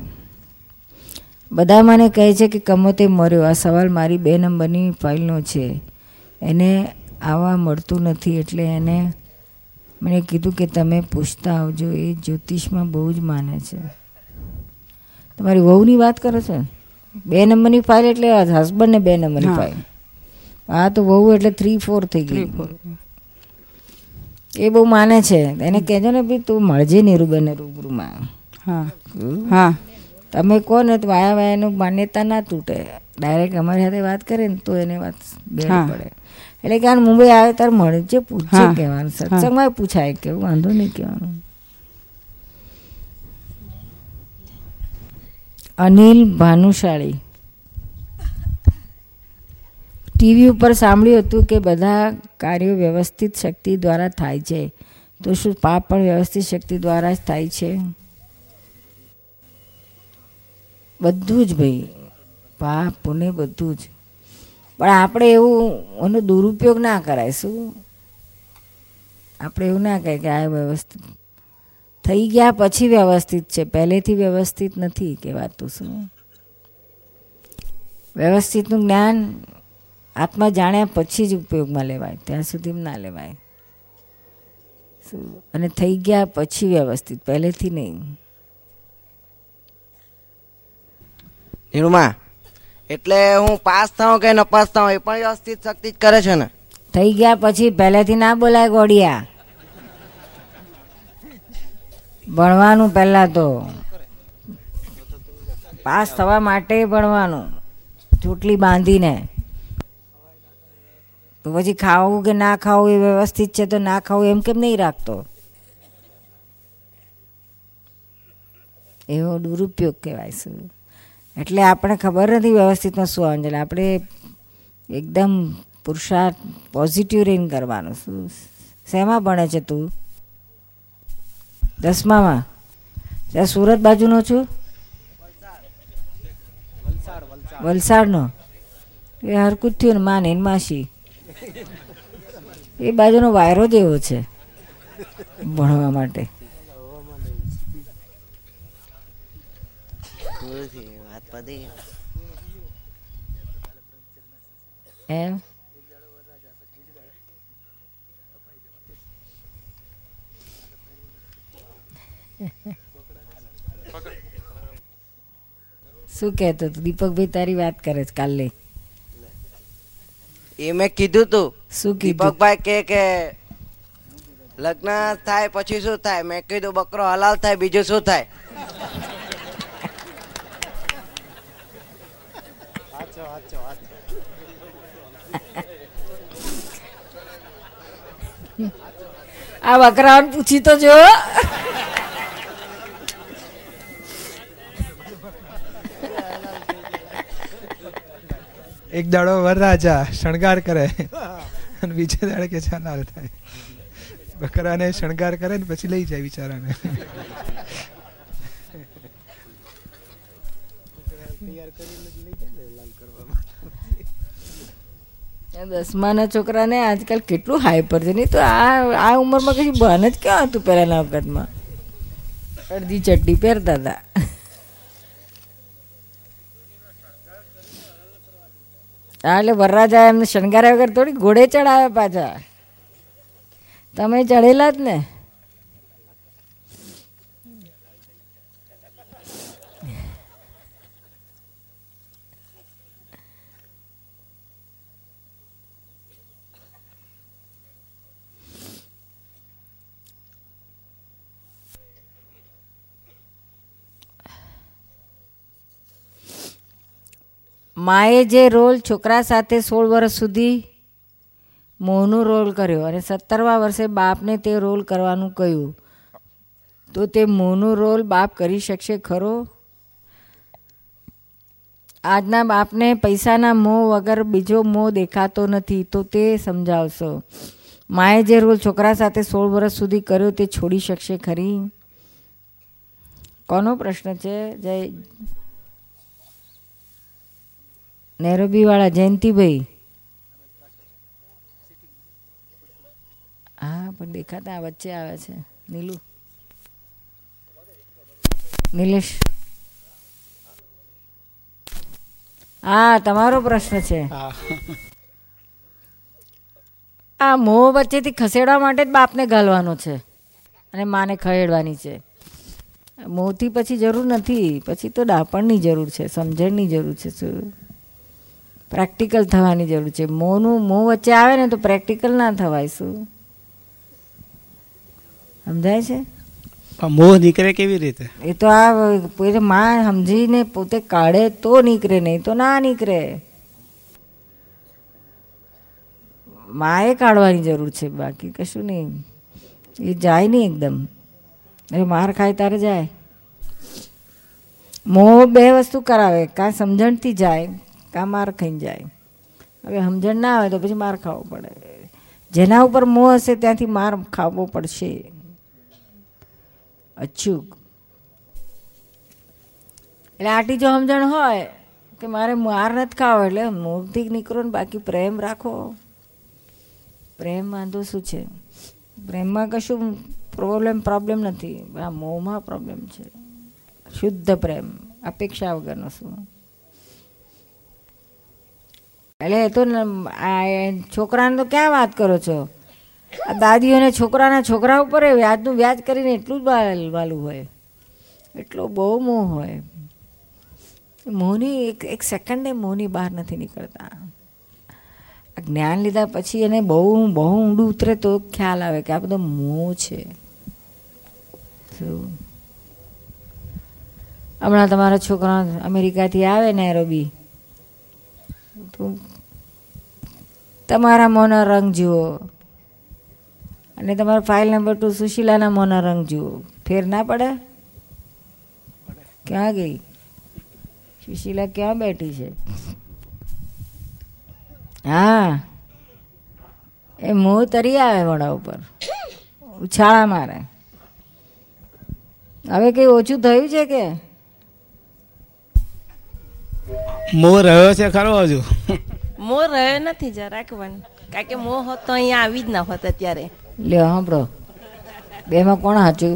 બધા મને કહે છે કે કમોતે મર્યો. આ સવાલ મારી બે નંબરની ફાઇલનો છે. એને આવવા મળતું નથી એટલે એને મને કીધું કે તમે પૂછતા આવજો. એ જ્યોતિષમાં બહુ જ માને છે. તમારી વહુની વાત કરો છો? બે નંબરની ફાઇલ એટલે હસબન્ડને બે નંબરની ફાઇલ. આ તો વહુ એટલે થ્રી ફોર થઈ ગઈ. એ બહુ માને છે. એને કહેજો ને ભાઈ તું મળજે નીરુબેન રૂબરૂમાં. હા. હા. તમે કહો ને તો વાયા વાયાનું માન્યતા ના તૂટે. ડાયરેક્ટ અમારી સાથે વાત કરે ને તો એને વાત પડે. એટલે કે આ મુંબઈ આવે ત્યારે મળે. જે પૂછે કહેવાનું સત્સંગમાં પૂછાય કેવું વાંધો નહીં કહેવાનું. અનિલ ભાનુશાળી. ટીવી ઉપર સાંભળ્યું હતું કે બધા કાર્યો વ્યવસ્થિત શક્તિ દ્વારા થાય છે. તો શું પાપ પણ વ્યવસ્થિત શક્તિ દ્વારા જ થાય છે? બધું જ ભાઈ. પાપ પુણ્ય બધું જ. પણ આપણે એવું, એનો દુરુપયોગ ના કરાય, શું? આપણે એવું ના કહે કે આ વ્યવસ્થિત. થઈ ગયા પછી વ્યવસ્થિત છે, પહેલેથી વ્યવસ્થિત નથી કહેવાતું શું? વ્યવસ્થિતનું જ્ઞાન આત્મા જાણ્યા પછી જ ઉપયોગમાં લેવાય, ત્યાં સુધી ના લેવાય. અને થઈ ગયા પછી વ્યવસ્થિત, પહેલેથી નહીં. નિરૂમા, એટલે હું પાસ થાઉં કે નપાસ થાઉં એ પણ વ્યવસ્થિત શક્તિ જ કરે છે ને? થઈ ગયા પછી પહેલેથી ના બોલાય ગોડિયા. ભણવાનું પહેલા તો. પાસ થવા માટે ભણવાનું. ચોટલી બાંધીને. તો પછી ખાવું કે ના ખાવું એ વ્યવસ્થિત છે તો ના ખાવું એમ કેમ નહીં રાખતો? એવો દુરુપયોગ કહેવાય શું? એટલે આપણે ખબર નથી વ્યવસ્થિતમાં શું આવવાનું આપણે એકદમ પુરુષાર્થ પોઝિટિવ રહીને કરવાનું. શું, શેમાં ભણે છે તું? દસમામાં? ત્યાં સુરત બાજુનો છું? વલસાડનો. એ હરકુદ થયું ને માને માસી એ બાજુનો વાયરો જ એવો છે, ભણવા માટે. પતી એમ શું કહેતો તું? દીપકભાઈ તારી વાત કરે છે કાલે. એ મેં કીધું તું. શું દીપકભાઈ કે કે લગ્ન થાય પછી શું થાય? મેં કીધું બકરો હલાલ થાય બીજું શું થાય? આ બકરાઓને પૂછી તો જો. એક દાડો વરરાજા શણગાર કરે. અને બીજે દાડે કે ચાલાલ થાય. બકરાને શણગાર કરે ને પછી લઈ જાય બિચારાને આ દસમાના છોકરાને આજકાલ કેટલું હાઈપર છે. નહીં તો આ આ ઉંમરમાં કશું ભાન જ ક્યાં હતું પહેલાના વખતમાં? અડધી ચડ્ડી પહેરતા હતા. હા, એટલે વરરાજા એમને શણગાર્યા વગર થોડી ઘોડે ચડાવે પાછા. તમે ચડેલા જ ને. માએ જે રોલ છોકરા સાથે સોળ વર્ષ સુધી મોહનો રોલ કર્યો અને સત્તરમા વર્ષે બાપને તે રોલ કરવાનું કહ્યું, તો તે મોહનો રોલ બાપ કરી શકશે ખરો? આજના બાપને પૈસાના મોહ વગર બીજો મોહ દેખાતો નથી, તો તે સમજાવશો. માએ જે રોલ છોકરા સાથે સોળ વર્ષ સુધી કર્યો તે છોડી શકશે ખરી? કોનો પ્રશ્ન છે? જય નેરોબીવાળા જયંતિભાઈ. હા પણ દેખાતા વચ્ચે આવે છે. નીલુ. નિલેશ. હા તમારો પ્રશ્ન છે. આ મોહ વચ્ચેથી ખસેડવા માટે જ બાપને ગાલવાનો છે અને માને ખસેડવાની છે. મોંથી પછી જરૂર નથી પછી તો ડાપણની જરૂર છે સમજણની જરૂર છે શું? પ્રેક્ટિકલ થવાની જરૂર છે. મોહનું મો વચ્ચે આવે ને તો પ્રેક્ટિકલ ના થવાય શું? સમજાય છે? મોહ નીકળે કેવી રીતે? એ તો આ માં સમજીને પોતે કાઢે તો નીકળે નહીં તો ના નીકળે. માએ કાઢવાની જરૂર છે બાકી કશું નહીં. એ જાય નહીં એકદમ. એ માર ખાય ત્યારે જાય. મોહ બે વસ્તુ કરાવે. કાં સમજણથી જાય. કાં માર ખાઈને જાય. હવે સમજણ ના આવે તો પછી માર ખાવો પડે. જેના ઉપર મોહ હશે ત્યાંથી માર ખાવો પડશે. અચૂક. એટલે આટલી જો સમજણ હોય કે મારે માર નથી ખાવો એટલે મોહથી નીકળો ને બાકી પ્રેમ રાખો. પ્રેમ વાંધો શું છે? પ્રેમમાં કશું પ્રોબ્લેમ પ્રોબ્લેમ નથી. આ મોહમાં પ્રોબ્લેમ છે. શુદ્ધ પ્રેમ, અપેક્ષા વગરનો શું? એટલે એ તો છોકરાને તો ક્યાં વાત કરો છો? આ દાદીઓને છોકરાના છોકરા ઉપર વ્યાજનું વ્યાજ કરીને એટલું જ વાલું હોય. એટલો બહુ મોહ હોય. મોહની એક એક સેકન્ડે મોહની બહાર નથી નીકળતા. જ્ઞાન લીધા પછી એને બહુ બહુ ઊંડું ઉતરે તો ખ્યાલ આવે કે આ બધો મોહ છે? હમણાં તમારા છોકરા અમેરિકાથી આવે ને એરોબી. તો તમારા મોનો રંગ જુઓ અને તમારો ફાઇલ નંબર ટુ સુશીલાના મોનો રંગ જુઓ ફેર ના પડે? ક્યાં ગઈ? સુશીલા ક્યાં બેઠી છે? હા. એ મોં તરી આવે વડા ઉપર. ઉછાળા મારે. હવે કઈ ઓછું થયું છે કે? મોર રહ્યો છે ખરો હજુ. મોહ રહ્યો નથી જરાક, પણ કારણ કે મોહ હોત અહીંયા આવી જ ના હોત અત્યારે. લ્યો સાંભળો. બેમાં કોણ સાચું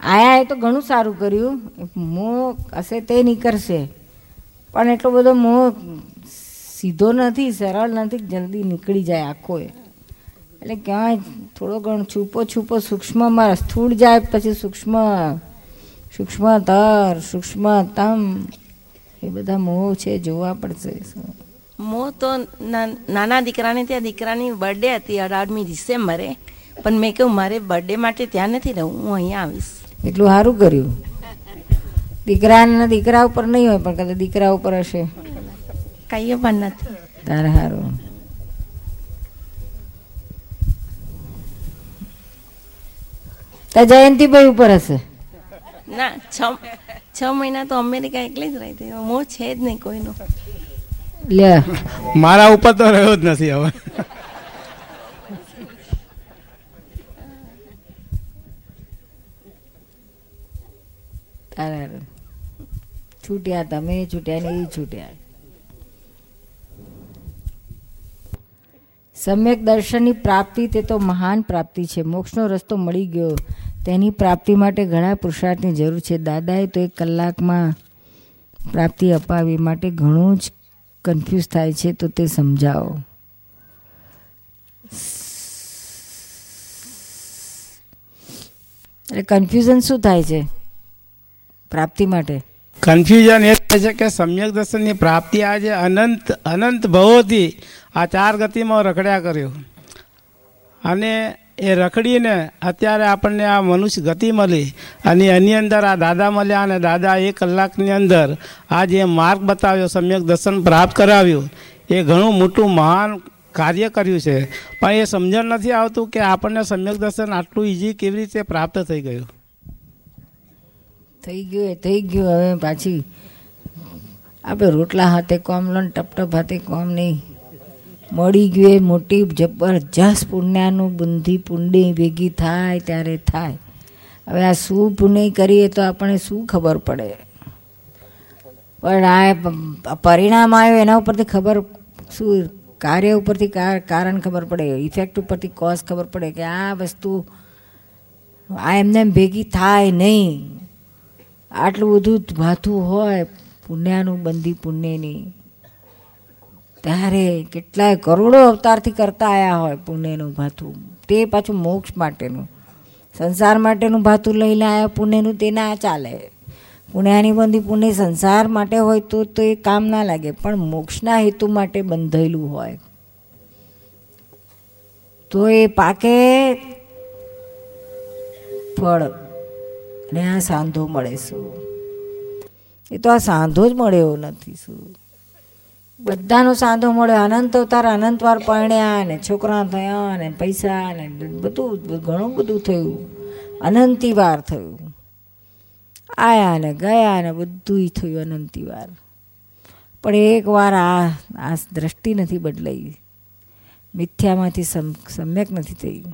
આયા એ તો ઘણું સારું કર્યું. મોહ હશે તે નીકળશે પણ એટલો બધો મોહ સીધો નથી, સરળ નથી, જલ્દી નીકળી જાય આખો એ. એટલે ક્યાંય થોડો ઘણો છૂપો છૂપો સૂક્ષ્મમાં સ્થૂળ જાય પછી સૂક્ષ્મ સૂક્ષ્મતર સૂક્ષ્મતમ. એ બધા મોહ છે જોવા પડશે. મોહ તો ના- નાના દીકરાને ત્યાં દીકરાની બર્થડે હતી અઢારમી ડિસેમ્બરે. પણ મેં કહ્યું મારે બર્થડે માટે ત્યાં નથી રહું હું અહીંયા આવીશ. એટલું સારું કર્યું. દીકરાના દીકરા ઉપર નહીં હોય પણ કદાચ દીકરા ઉપર હશે. કાંઈ પણ નથી. તારે સારું. તા જયંતિભાઈ ઉપર હશે. ના છ છ મહિના તો અમેરિકા એકલી જ રહી હતી. મો છે જ નહીં કોઈનો. લે. મારા ઉપર તો રહ્યો જ નથી હવે. છૂટ્યા તમે છૂટ્યા ને એ છૂટ્યા. સમ્યક દર્શનની પ્રાપ્તિ તે તો મહાન પ્રાપ્તિ છે. મોક્ષનો રસ્તો મળી ગયો. તેની પ્રાપ્તિ માટે ઘણા પુરુષાર્થની જરૂર છે. દાદાએ તો એક કલાકમાં પ્રાપ્તિ અપાવી. માટે ઘણું જ કન્ફ્યુઝ થાય છે, તો તે સમજાવો. એટલે કન્ફ્યુઝન શું થાય છે? પ્રાપ્તિ માટે. કન્ફ્યુઝન એ થાય છે કે સમ્યક દર્શનની પ્રાપ્તિ આજે અનંત અનંત ભવોથી આ ચાર ગતિમાં રખડ્યા કર્યો. અને એ રખડીને અત્યારે આપણને આ મનુષ્ય ગતિ મળી અને એની અંદર આ દાદા મળ્યા અને દાદા એક કલાકની અંદર આ જે માર્ગ બતાવ્યો, સમ્યક દર્શન પ્રાપ્ત કરાવ્યું. એ ઘણું મોટું મહાન કાર્ય કર્યું છે. પણ એ સમજણ નથી આવતું કે આપણને સમ્યક દર્શન આટલું ઇઝી કેવી રીતે પ્રાપ્ત થઈ ગયું. થઈ ગયું એ, થઈ ગયું હવે પાછી. આપણે રોટલા હાથે કોમ લો ને ટપ ટપ હાથે કોમ નહીં. મળી ગયું એ મોટી જબરજસ્ત પુણ્યાનું બુંદી પુંડી ભેગી થાય ત્યારે થાય. હવે આ શું પુણ્ય કરીએ તો આપણને શું ખબર પડે? પણ આ પરિણામ આવ્યો એના ઉપરથી ખબર શું કાર્ય ઉપરથી કાર- કારણ ખબર પડે? ઇફેક્ટ ઉપરથી કોઝ ખબર પડે કે આ વસ્તુ આ એમને એમ ભેગી થાય નહીં. આટલું બધું ભાથું હોય પુણ્યાનું બંધી પુણ્યની. ત્યારે કેટલાય કરોડો અવતારથી કરતા આવ્યા હોય પુણ્યનું ભાથું. તે પાછું મોક્ષ માટેનું. સંસાર માટેનું ભાથું લઈને આવ્યા પુણ્યનું તે ના ચાલે. પુણ્યાની બંધી પુણ્ય સંસાર માટે હોય તો તો એ કામ ના લાગે, પણ મોક્ષના હેતુ માટે બંધાયેલું હોય. તો એ પાકે ફળ. ને આ સાંધો મળે શું? એ તો આ સાંધો જ મળે એવો નથી શું? બધાનો સાંધો મળ્યો. અનંત અવતાર અનંતવાર પરણ્યા ને છોકરા થયા ને પૈસા ને બધું, ઘણું બધું થયું. અનંતી વાર થયું. આયા ને ગયા ને બધું થયું અનંતી વાર. પણ એક વાર આ આ દ્રષ્ટિ નથી બદલાઈ. મિથ્યામાંથી સમ, સમ્યક નથી થઈ.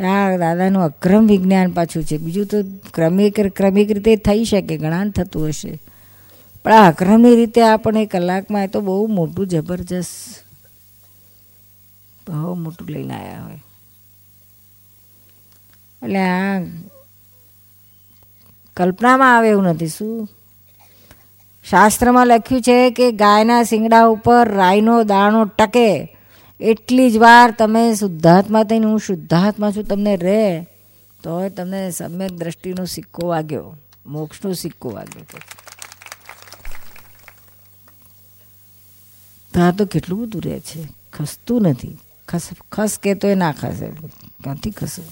આ દાદાનું અક્રમ વિજ્ઞાન પાછું છે. બીજું તો ક્રમિક ક્રમિક રીતે થઈ શકે, ઘણા થતું હશે. પણ આ અક્રમની રીતે આપણે કલાકમાં એ તો બહુ મોટું જબરજસ્ત, બહુ મોટું લઈને આવ્યા હોય. એટલે આ કલ્પનામાં આવે એવું નથી. શું? શાસ્ત્રમાં લખ્યું છે કે ગાયના શિંગડા ઉપર રાયનો દાણો ટકે. એટલી જ વાર તમે શુદ્ધાત્મા થઈને હું શુદ્ધાત્મા છું, તમને રહે તો તમને સમ્યક દ્રષ્ટિનો સિક્કો વાગ્યો, મોક્ષનો સિક્કો વાગ્યો તો. આ તો કેટલું બધું રહે છે, ખસતું નથી. ખસ ખસ કે તો એ ના ખસે, ક્યાંથી ખસે?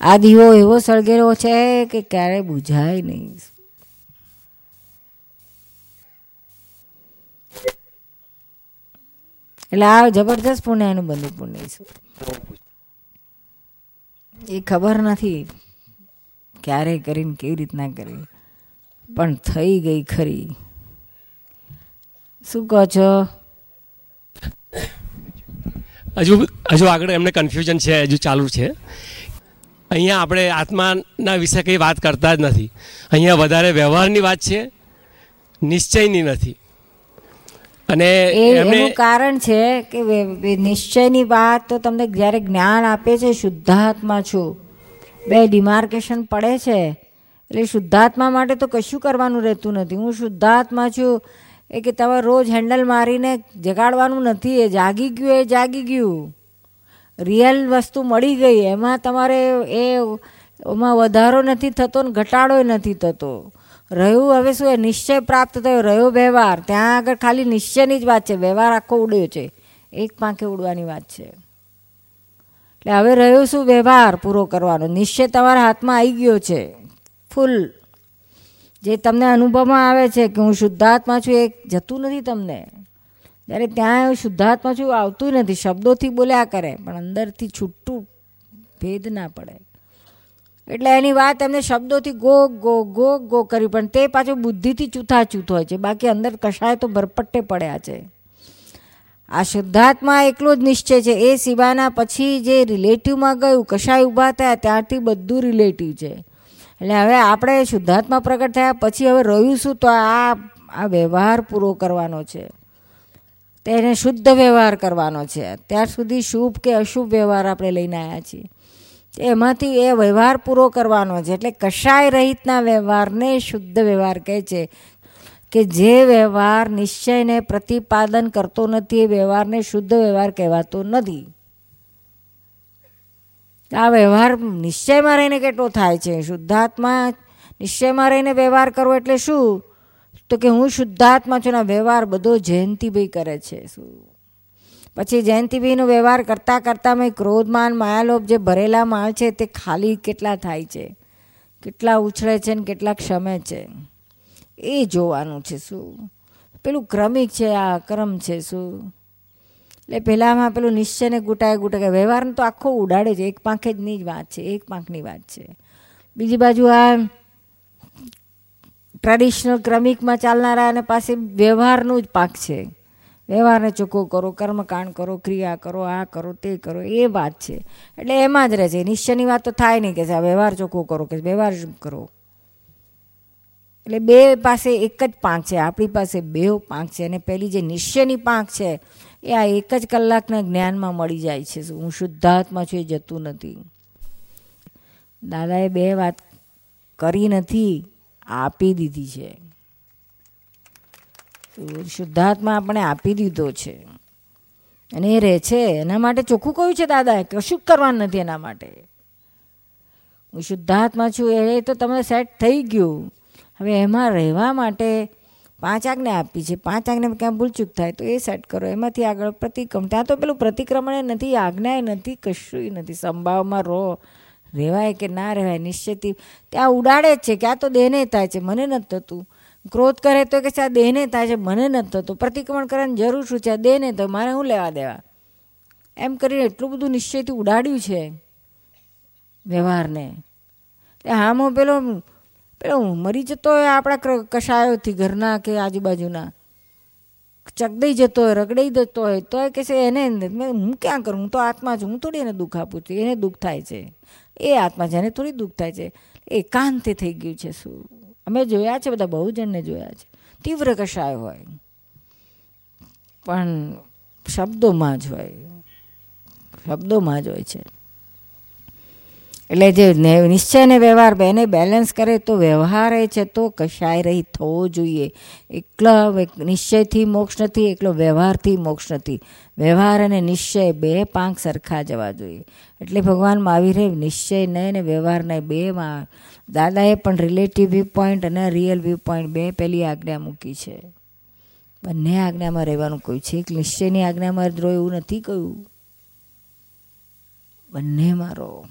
આ દીવો એવો સળગેલો છે કે ક્યારેય બુઝાય નહીં. એટલે આ જબરદસ્ત પુણ્યનું બંધુ પુણ્ય છે એ ખબર નથી ક્યારે કરીને કેવી રીતના કરી પણ થઈ ગઈ ખરી. શું કહો છો? હજુ હજુ આગળ એમને કન્ફ્યુઝન છે, હજુ ચાલુ છે. અહીંયા આપણે આત્માના વિશે કંઈ વાત કરતા જ નથી. અહીંયા વધારે વ્યવહારની વાત છે, નિશ્ચયની નથી. અને એમને એનું કારણ છે કે નિશ્ચયની વાત તો તમને જ્યારે જ્ઞાન આપે છે શુદ્ધાત્મા છું. બે ડિમાર્કેશન પડે છે. એટલે શુદ્ધાત્મા માટે તો કશું કરવાનું રહેતું નથી. હું શુદ્ધાત્મા છું. એ કે તમારે રોજ હેન્ડલ મારીને જગાડવાનું નથી. એ જાગી ગયું એ જાગી ગયું. રિયલ વસ્તુ મળી ગઈ. એમાં તમારે એમાં વધારો નથી થતો ને ઘટાડો નથી થતો. રહ્યું, હવે શું એ નિશ્ચય પ્રાપ્ત થયો? રહ્યો વ્યવહાર. ત્યાં આગળ ખાલી નિશ્ચયની જ વાત છે. વ્યવહાર આખો ઉડ્યો છે. એક પાંખે ઉડવાની વાત છે. એટલે હવે રહ્યો શું? વ્યવહાર પૂરો કરવાનો. નિશ્ચય તમારા હાથમાં આવી ગયો છે. ફૂલ. જે તમને અનુભવમાં આવે છે કે હું શુદ્ધાત્મા છું, એ જતું નથી તમને. જ્યારે ત્યાં શુદ્ધાત્મા છું, આવતું નથી. શબ્દોથી બોલ્યા કરે, પણ અંદરથી છૂટું ભેદ ના પડે. એટલે એની વાત એમને શબ્દોથી ગો ગો ગો ગો કરી, પણ તે પાછું બુદ્ધિથી ચૂથાચૂથ હોય છે. બાકી અંદર કશાય તો ભરપટ્ટે પડ્યા છે. આ શુદ્ધાત્મા એકલો જ નિશ્ચય છે. એ સિવાયના પછી જે રિલેટિવમાં ગયું, કશાય ઊભા થયા, ત્યારથી બધું રિલેટિવ છે. એટલે હવે આપણે શુદ્ધાત્મા પ્રગટ થયા, પછી હવે રહ્યું શું? તો આ આ વ્યવહાર પૂરો કરવાનો છે. તેને શુદ્ધ વ્યવહાર કરવાનો છે. અત્યાર સુધી શુભ કે અશુભ વ્યવહાર આપણે લઈને આવ્યા છીએ. એમાંથી એ વ્યવહાર પૂરો કરવાનો છે. એટલે કશાય રહિતના વ્યવહારને શુદ્ધ વ્યવહાર કહે છે કે જે વ્યવહાર નિશ્ચયને પ્રતિપાદન કરતો નથી, એ વ્યવહારને શુદ્ધ વ્યવહાર કહેવાતો નથી. આ વ્યવહાર નિશ્ચયમાં રહીને કેટલો થાય છે? શુદ્ધાત્મા નિશ્ચયમાં રહીને વ્યવહાર કરવો એટલે શું? તો કે હું શુદ્ધાત્મા છું ને વ્યવહાર બધો જયંતિભાઈ કરે છે. શું? પછી જયંતિભાઈનો વ્યવહાર કરતાં કરતાં મેં ક્રોધમાન, માયાલોભ જે ભરેલા માલ છે તે ખાલી કેટલા થાય છે? કેટલા ઉછળે છે ને કેટલા ક્ષમે છે? એ જોવાનું છે શું? પેલું ક્રમિક છે આ, અક્રમ છે શું? એટલે પહેલાંમાં પેલું નિશ્ચયને ગુટાય ગુટાય વ્યવહારને તો આખો ઉડાડે છે, એક પાંખે જ વાત છે, એક પાંખની વાત છે. બીજી બાજુ આ ટ્રેડિશનલ ક્રમિકમાં ચાલનારા અને પાસે વ્યવહારનું જ પાક છે. વ્યવહારને ચોખ્ખો કરો, કર્મકાંડ કરો, ક્રિયા કરો, આ કરો, તે કરો, એ વાત છે. એટલે એમાં જ રહે છે. નિશ્ચયની વાત તો થાય નહીં કે છે વ્યવહાર ચોખ્ખો કરો કે વ્યવહાર કરો. એટલે બે પાસે એક જ પાંખ છે. આપણી પાસે બે પાંખ છે અને પેલી જે નિશ્ચયની પાંખ છે, એ આ એક જ કલાકના જ્ઞાનમાં મળી જાય છે. હું શુદ્ધાત્મા છું એ જતું નથી. દાદાએ બે વાત કરી નથી, આપી દીધી છે. શુદ્ધાત્મા આપણે આપી દીધો છે. અને એ રહે છે. એના માટે ચોખ્ખું કહ્યું છે દાદાએ કશું કરવાનું નથી એના માટે. હું શુદ્ધાત્મા છું, એ તો તમને સેટ થઈ ગયું. હવે એમાં રહેવા માટે પાંચ આજ્ઞા આપી છે. પાંચ આજ્ઞા ક્યાં ભૂલચૂક થાય તો એ સેટ કરો. એમાંથી આગળ પ્રતિક્રમ. ત્યાં તો પેલું પ્રતિક્રમણ નથી આજ્ઞાએ નથી, કશું નથી. સંભાવમાં રહો. રહેવાય કે ના રહેવાય નિશ્ચિતથી ત્યાં ઉડાડે જ છે ક્યાં તો દેહને થાય છે. મને નથી થતું. ક્રોધ કરે તો કે આ દેહને થાય છે મને નથી થતું. પ્રતિક્રમણ કરવાની જરૂર શું છે? આ દેહને તો મારે શું લેવા દેવા? એમ કરીને એટલું બધું નિશ્ચયથી ઉડાડ્યું છે વ્યવહારને. હામો પેલો પેલો મરી જતો હોય આપણા કશાયોથી, ઘરના કે આજુબાજુના. ચકદાઈ જતો હોય, રગડાઈ જતો હોય તો કે છે, એને હું ક્યાં કરું? હું તો આત્મા છું. હું થોડી એને દુઃખ આપું છું. એને દુઃખ થાય છે. એ આત્મા છે, એને થોડી દુઃખ થાય છે. એકાંતે થઈ ગયું છે શું? અમે જોયા છે, બધા બહુ જણને જોયા છે. તીવ્ર કશાય હોય. પણ શબ્દોમાં જ હોય. શબ્દોમાં જ હોય છે. એટલે જે નિશ્ચય ને વ્યવહાર બેને બેલેન્સ કરે તો વ્યવહાર એ છે, તો કશાય રહી થવો જોઈએ. એકલો નિશ્ચયથી મોક્ષ નથી, એકલો વ્યવહારથી મોક્ષ નથી. વ્યવહાર અને નિશ્ચય બે પાંખ સરખા જવા જોઈએ. એટલે ભગવાન મહાવીરે નિશ્ચય નહીં ને નહીં બેમાં દાદાએ પણ રિલેટિવ વ્યૂ પોઈન્ટ અને રિયલ વ્યૂ પોઈન્ટ બે પહેલી આજ્ઞા મૂકી છે. બંને આજ્ઞામાં રહેવાનું કહ્યું છે. એક નિશ્ચયની આજ્ઞામાં રહો એવું નથી કહ્યું. બંને મારો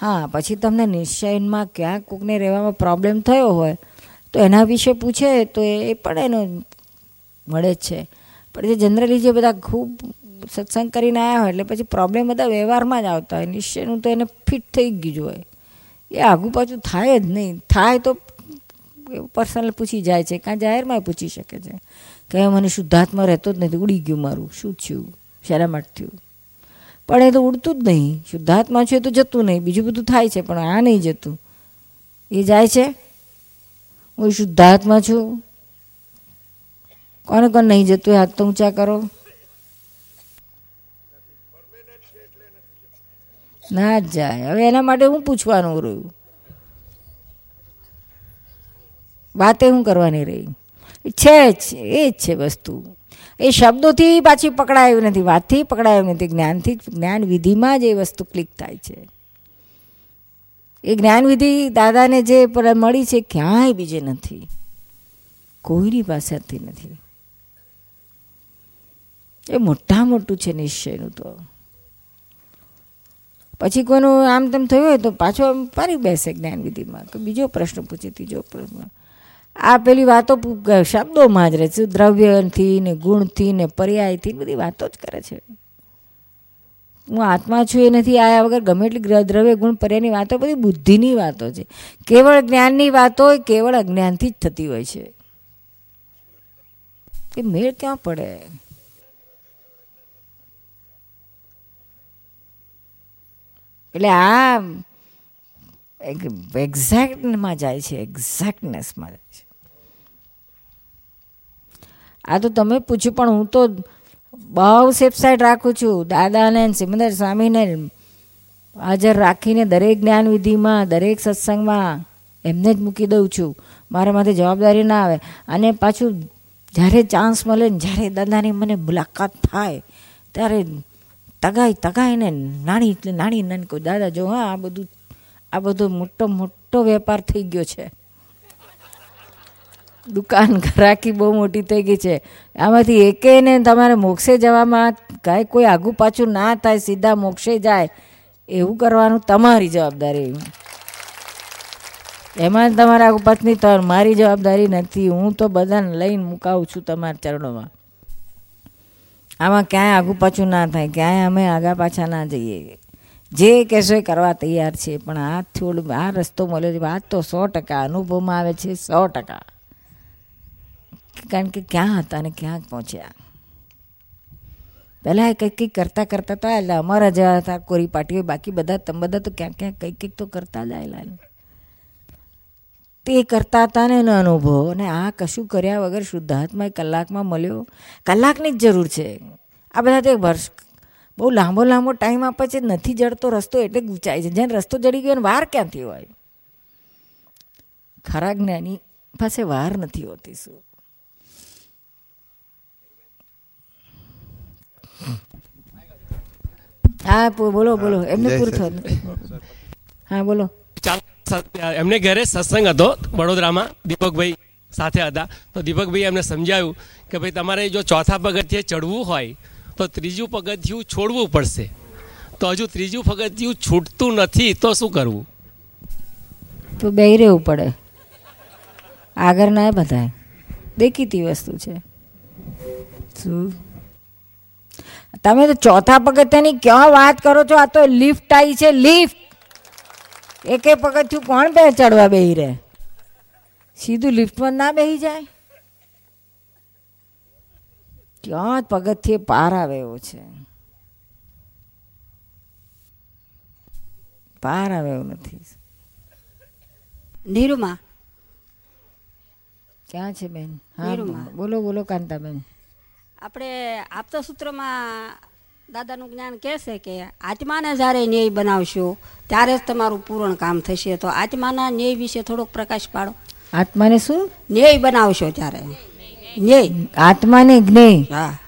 હા, પછી તમને નિશ્ચયમાં ક્યાંક કોકને રહેવામાં પ્રોબ્લેમ થયો હોય, તો એના વિશે પૂછે તો એ પણ એનો મળે જ છે. પણ જે જનરલી જે બધા ખૂબ સત્સંગ કરીને આવ્યા હોય એટલે પછી પ્રોબ્લેમ બધા વ્યવહારમાં જ આવતા હોય. નિશ્ચયનું તો એને ફિટ થઈ ગયું હોય. એ આગું પાછું થાય જ નહીં. થાય તો પર્સનલ પૂછી જાય છે. કાં જાહેરમાં પૂછી શકે છે. કે મને શુદ્ધાત્મા રહેતો જ નથી. ઉડી ગયું મારું. શું થયું? શેના માટે થયું? પણ એ તો ઉડતું જ નહીં. શુદ્ધાત્મા છે તો જતું નહીં. બીજું બધું થાય છે, પણ આ નહીં જતું. એ જાય છે? હું શુદ્ધાત્મા છું? કોને કોણ નહીં જતું? હાથ તો ઊંચા કરો. ના જ જાય. હવે એના માટે હું પૂછવાનું રહ્યું? વાતે હું કરવાની રહી. છે જ, એ જ છે વસ્તુ. એ શબ્દોથી પાછી પકડાયું નથી, વાતથી પકડાયું નથી, જ્ઞાનથી જ્ઞાન વિધિમાં જ એ વસ્તુ ક્લિક થાય છે. એ જ્ઞાનવિધિ દાદાને જે મળી છે, ક્યાંય બીજે નથી. કોઈની પાસેથી નથી. એ મોટા મોટું છે નિશ્ચયનું તો. પછી કોઈનું આમ તેમ થયું હોય તો પાછો ફરી બેસે જ્ઞાનવિધિમાં. કે બીજો પ્રશ્ન પૂછે, ત્રીજો પ્રશ્ન. આ પેલી વાતો શબ્દોમાં જ રહે છે. દ્રવ્યથી ને ગુણથી ને પર્યાયથી બધી વાતો જ કરે છે. હું આત્મા છું એ નથી, આયા વગર ગમે એટલી દ્રવ્ય, ગુણ, પર્યાયની વાતો બધી બુદ્ધિની વાતો છે. કેવળ જ્ઞાનની વાતો કેવળ અજ્ઞાનથી જ થતી હોય છે. એ મેળ ક્યાં પડે? એટલે આ એક્ઝેક્ટમાં જાય છે એક્ઝેક્ટનેસમાં જાય છે. આ તો તમે પૂછ્યું, પણ હું તો બહુ સેફસાઇડ રાખું છું. દાદાને સિમંદર સ્વામીને હાજર રાખીને દરેક જ્ઞાનવિધિમાં, દરેક સત્સંગમાં એમને જ મૂકી દઉં છું. મારા માથે જવાબદારી ના આવે. અને પાછું જ્યારે ચાન્સ મળે ને જ્યારે દાદાની મને મુલાકાત થાય, ત્યારે તગાઈ તગાઈને નાની એટલે નાની નાની કોઈ દાદા, જો હા, આ બધું આ બધો મોટો મોટો વેપાર થઈ ગયો છે. દુકાન ઘરાકી બહુ મોટી થઈ ગઈ છે. આમાંથી એકેને તમારે મોક્ષે જવામાં કાંઈ કોઈ આગું પાછું ના થાય, સીધા મોક્ષે જાય. એવું કરવાનું તમારી જવાબદારી. એમાં તમારા પત્ની તો મારી જવાબદારી નથી. હું તો બધાને લઈને મુકાવું છું તમારા ચરણોમાં. આમાં ક્યાંય આગું પાછું ના થાય, ક્યાંય અમે આગા પાછા ના જઈએ. જે કહેશો એ કરવા તૈયાર છે, પણ આ થોડું, આ રસ્તો મળ્યો છે, આ તો સો ટકા અનુભવમાં આવે છે, સો ટકા. કારણ કે ક્યાં હતા ને ક્યાં પહોંચ્યા. પહેલાં કંઈક કંઈક કરતાં કરતા હતા, એટલે અમારા જેવા હતા, કોરી પાટીઓ બાકી બધા, તમે બધા તો ક્યાંક ક્યાંક કંઈક કંઈક તો કરતા જ આવેલા તે કરતા હતા ને એનો અનુભવ. અને આ કશું કર્યા વગર શુદ્ધાત્મા એ કલાકમાં મળ્યો. કલાકની જ જરૂર છે. આ બધા તો એક વર્ષ બહુ લાંબો લાંબો ટાઈમ આપે છે. નથી જડતો રસ્તો એટલે ગૂંચાય છે. જેને રસ્તો જડી ગયો ને વાર ક્યાંથી હોય? ખરા જ્ઞાની પાસે વાર નથી હોતી શું? હા બોલો બોલો. એમને પૂરું. થયું હા બોલો. ચાલો. એમને ઘરે સત્સંગ હતો, વડોદરામાં, દીપકભાઈ સાથે હતા. તો દીપકભાઈ એમને સમજાવ્યું કે ભાઈ, તમારે જો ચોથા પગથિયે ચડવું હોય, તો ત્રીજું પગથિયું છોડવું પડશે. તો હજુ ત્રીજું પગથિયું છૂટતું નથી, તો શું કરવું? તો બે રહેવું પડે. આગળ ના બધાય. દેખીતી વસ્તુ છે. શું? તમે તો ચોથા પગથિયાની ક્યાં વાત કરો છો? આ તો લિફ્ટ આવી છે, લિફ્ટ! એકે પગથિયું કોણ બે ચડવા બેહી રહે? સીધું લિફ્ટમાં ના બેહી જાય? જ પગથિયે પાર આવે એવો છે? પાર આવે એવું નથી. નીરુમાં. ક્યાં છે બેન? હા. બોલો બોલો કાંતાબેન. આપણે આપતા સૂત્રમાં દાદાનું જ્ઞાન કહેશે કે આત્માને જ્યારે ન્યાય બનાવશો ત્યારે જ તમારું પૂર્ણ કામ થશે. તો આત્માના ન્યાય વિશે થોડોક પ્રકાશ પાડો. આત્માને શું? ન્યાય બનાવશો ત્યારે. ન્યાય. આત્માને જ્ઞેય. હા.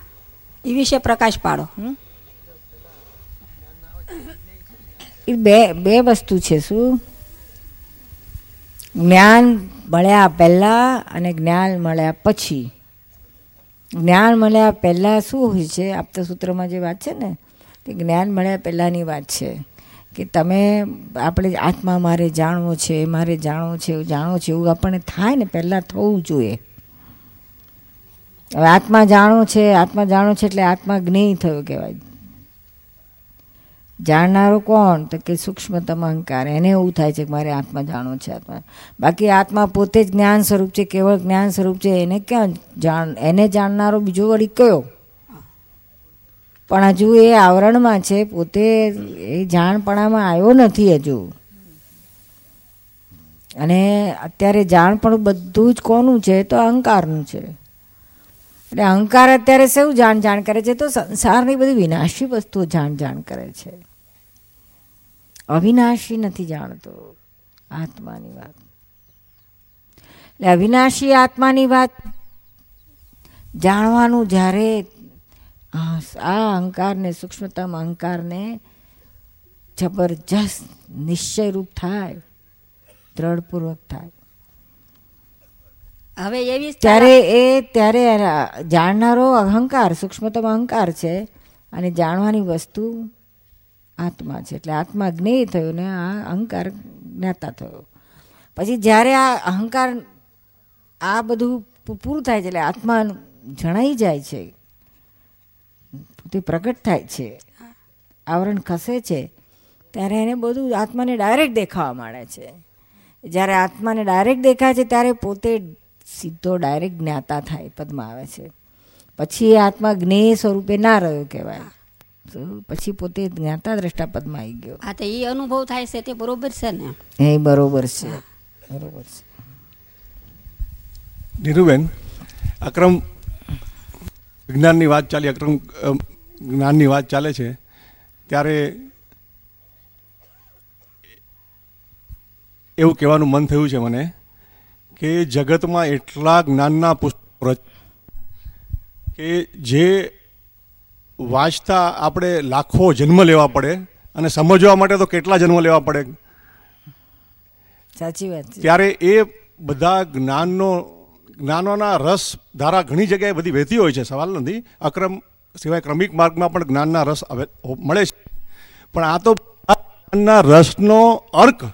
એ વિશે પ્રકાશ પાડો. એ બે બે વસ્તુ છે શું? જ્ઞાન મળ્યા પહેલાં અને જ્ઞાન મળ્યા પછી. જ્ઞાન મળ્યા પહેલાં શું હોય છે? આપતા સૂત્રમાં જે વાત છે ને તે જ્ઞાન મળ્યા પહેલાંની વાત છે. કે તમે, આપણે આત્મા મારે જાણવો છે મારે જાણવું છે, એવું જાણવું છે, એવું આપણને થાય ને પહેલાં થવું જોઈએ. હવે આત્મા જાણો છે, આત્મા જાણો છે એટલે આત્મા જ્ઞેય થયો કહેવાય. જાણનારો કોણ? તો કે સૂક્ષ્મતમ અહંકાર એને એવું થાય છે કે મારે આત્મા જાણવો છે આત્મા. બાકી આત્મા પોતે જ જ્ઞાન સ્વરૂપ છે, કેવળ જ્ઞાન સ્વરૂપ છે, એને ક્યાં જાણ, એને જાણનારો બીજો વળી કયો? પણ હજુ એ આવરણમાં છે, પોતે એ જાણપણામાં આવ્યો નથી હજુ. અને અત્યારે જાણપણું બધું જ કોનું છે? તો અહંકારનું છે. એટલે અહંકાર અત્યારે શું જાણ જાણ કરે છે? તો સંસારની બધી વિનાશી વસ્તુઓ જાણ જાણ કરે છે. અવિનાશી નથી જાણતો આત્માની વાત. એટલે અવિનાશી આત્માની વાત જાણવાનું જ્યારે આ અહંકારને સૂક્ષ્મતમ અહંકારને જબરજસ્ત નિશ્ચયરૂપ થાય દ્રઢપૂર્વક થાય. હવે એવી ત્યારે એ ત્યારે જાણનારો અહંકાર સૂક્ષ્મતમ અહંકાર છે અને જાણવાની વસ્તુ આત્મા છે. એટલે આત્મા જ્ઞેય થયો ને આ અહંકાર જ્ઞાતા થયો. પછી જ્યારે આ અહંકાર આ બધું પૂરું થાય છે, એટલે આત્મા જણાઈ જાય છે, તે પ્રગટ થાય છે, આવરણ ખસે છે, ત્યારે એને બધું આત્માને ડાયરેક્ટ દેખાવા માંડે છે. જ્યારે આત્માને ડાયરેક્ટ દેખાય છે, ત્યારે પોતે સીધો ડાયરેક્ટ જ્ઞાતા થાય, પદમાં આવે છે. પછી એ આત્મા જ્ઞેય સ્વરૂપે ના રહ્યો કહેવાય. પછી પોતે જ્ઞાતા દ્રષ્ટા પદમાં આવી ગયો. હા તો એ અનુભવ થાય છે તે બરોબર છે ને? એ બરોબર છે બરોબર છે. નીરુબેન અક્રમ વિજ્ઞાનની વાત ચાલી અક્રમ જ્ઞાનની વાત ચાલે છે ત્યારે એવું કહેવાનું મન થયું છે મને કે જગતમાં એટલા જ્ઞાનના પુસ્તકો કે જે વાંચતા આપણે લાખો જન્મ લેવા પડે અને સમજવા માટે તો કેટલા જન્મ લેવા પડે? સાચી વાત છે. ત્યારે એ બધા જ્ઞાનનો જ્ઞાનોના રસ ધારા ઘણી જગ્યાએ બધી વહેતી હોય છે સવાલ નથી. અક્રમ સિવાય ક્રમિક માર્ગમાં પણ જ્ઞાનના રસ મળે છે. પણ આ તો જ્ઞાનના રસનો અર્ક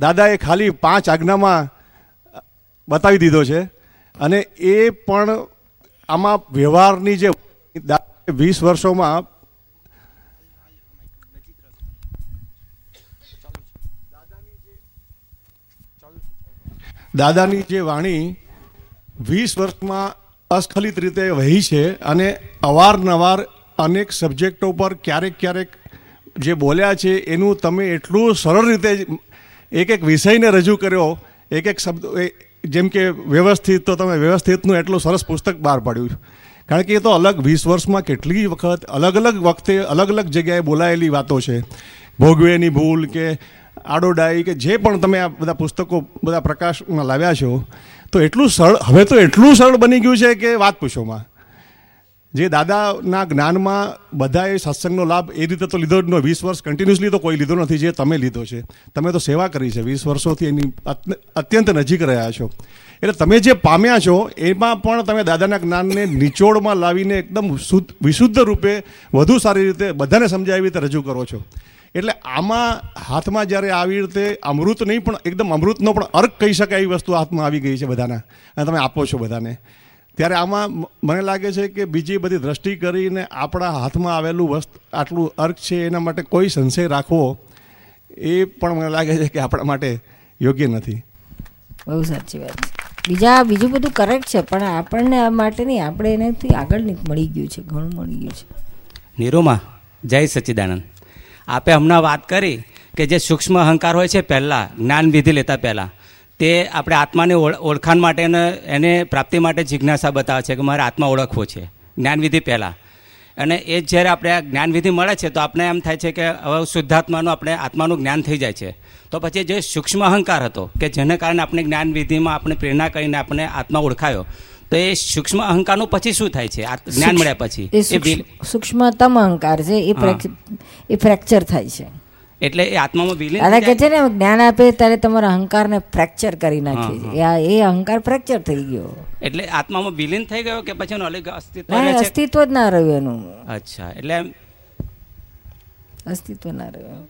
દાદાએ ખાલી પાંચ આજ્ઞામાં બતાવી દીધો છે. અને એ પણ આમાં વ્યવહારની જે વીસ વર્ષોમાં દાદાની જે વાણી વીસ વર્ષમાં અસ્ખલિત રીતે વહી છે અને અવારનવાર અનેક સબ્જેક્ટો પર ક્યારેક ક્યારેક જે બોલ્યા છે, એનું તમે એટલું સરળ રીતે એક એક વિષયને રજૂ કર્યો, એક એક શબ્દ જેમ કે વ્યવસ્થિત, તો તમે વ્યવસ્થિતનું એટલું સરસ પુસ્તક બહાર પાડ્યું. કારણ કે એ તો અલગ વીસ વર્ષમાં કેટલી વખત અલગ અલગ વખતે અલગ અલગ જગ્યાએ બોલાયેલી વાતો છે. ભોગવેની ભૂલ કે આડોડાઈ કે જે પણ તમે આ બધા પુસ્તકો, બધા પ્રકાશમાં લાવ્યા છો, તો એટલું સરળ હવે તો એટલું સરળ બની ગયું છે કે વાત પૂછોમાં જે દાદાના જ્ઞાનમાં બધાએ સત્સંગનો લાભ એ રીતે તો લીધો જ ન વીસ વર્ષ કન્ટિન્યુઅસલી તો કોઈ લીધો નથી જે તમે લીધો છે. તમે તો સેવા કરી છે. વીસ વર્ષોથી એની અત્યંત નજીક રહ્યા છો. એટલે તમે જે પામ્યા છો, એમાં પણ તમે દાદાના જ્ઞાનને નિચોડમાં લાવીને એકદમ શુદ્ધ, વિશુદ્ધ રૂપે વધુ સારી રીતે બધાને સમજાય એવી રીતે રજૂ કરો છો. એટલે આમાં હાથમાં જ્યારે આવી રીતે અમૃત નહીં પણ એકદમ અમૃતનો પણ અર્ક કહી શકાય એવી વસ્તુ હાથમાં આવી ગઈ છે બધાના. અને તમે આપો છો બધાને. ત્યારે આમાં મને લાગે છે કે બીજી બધી દ્રષ્ટિ કરીને આપણા હાથમાં આવેલું વસ્તુ આટલું અર્ક છે એના માટે કોઈ સંશય રાખવો એ પણ મને લાગે છે કે આપણા માટે યોગ્ય નથી. બહુ સાચી વાત. છે બીજા બીજું બધું કરેક્ટ છે પણ આપણને આ માટે નહીં આપણે એનાથી આગળ મળી ગયું છે ઘણું મળી ગયું છે. નિરૂમા જય સચ્ચિદાનંદ. આપે હમણાં વાત કરી કે જે સૂક્ષ્મ અહંકાર હોય છે પહેલાં જ્ઞાન વિધિ લેતા પહેલાં તે આપણે આત્માને ઓળખાણ માટે એને પ્રાપ્તિ માટે જિજ્ઞાસા બતાવે છે કે મારે આત્મા ઓળખવો છે. જ્ઞાનવિધિ પહેલાં. અને એ જ્યારે આપણે આ જ્ઞાનવિધિ મળે છે તો આપણે એમ થાય છે કે હવે શુદ્ધાત્માનું આપણે આત્માનું જ્ઞાન થઈ જાય છે. તો પછી જે સૂક્ષ્મ અહંકાર હતો કે જેને કારણે આપણે જ્ઞાનવિધિમાં આપણે પ્રેરણા કરીને આપણે આત્મા ઓળખાયો તો એ સૂક્ષ્મ અહંકારનું પછી શું થાય છે? આ જ્ઞાન મળ્યા પછી. એ સૂક્ષ્મતમ અહંકાર છે એ ફ્રેક્ચર થાય છે. એટલે એ આત્મામાં વિલીન અને કે છે ને જ્ઞાન આપે ત્યારે તમારા અહંકારને ફ્રેક્ચર કરી નાખે છે. એ અહંકાર ફ્રેક્ચર થઈ ગયો. એટલે આત્મામાં વિલીન થઈ ગયો કે પછી એનું અલગ અસ્તિત્વ અસ્તિત્વ જ ના રહ્યું એનું. અચ્છા એટલે અસ્તિત્વ ના રહ્યું.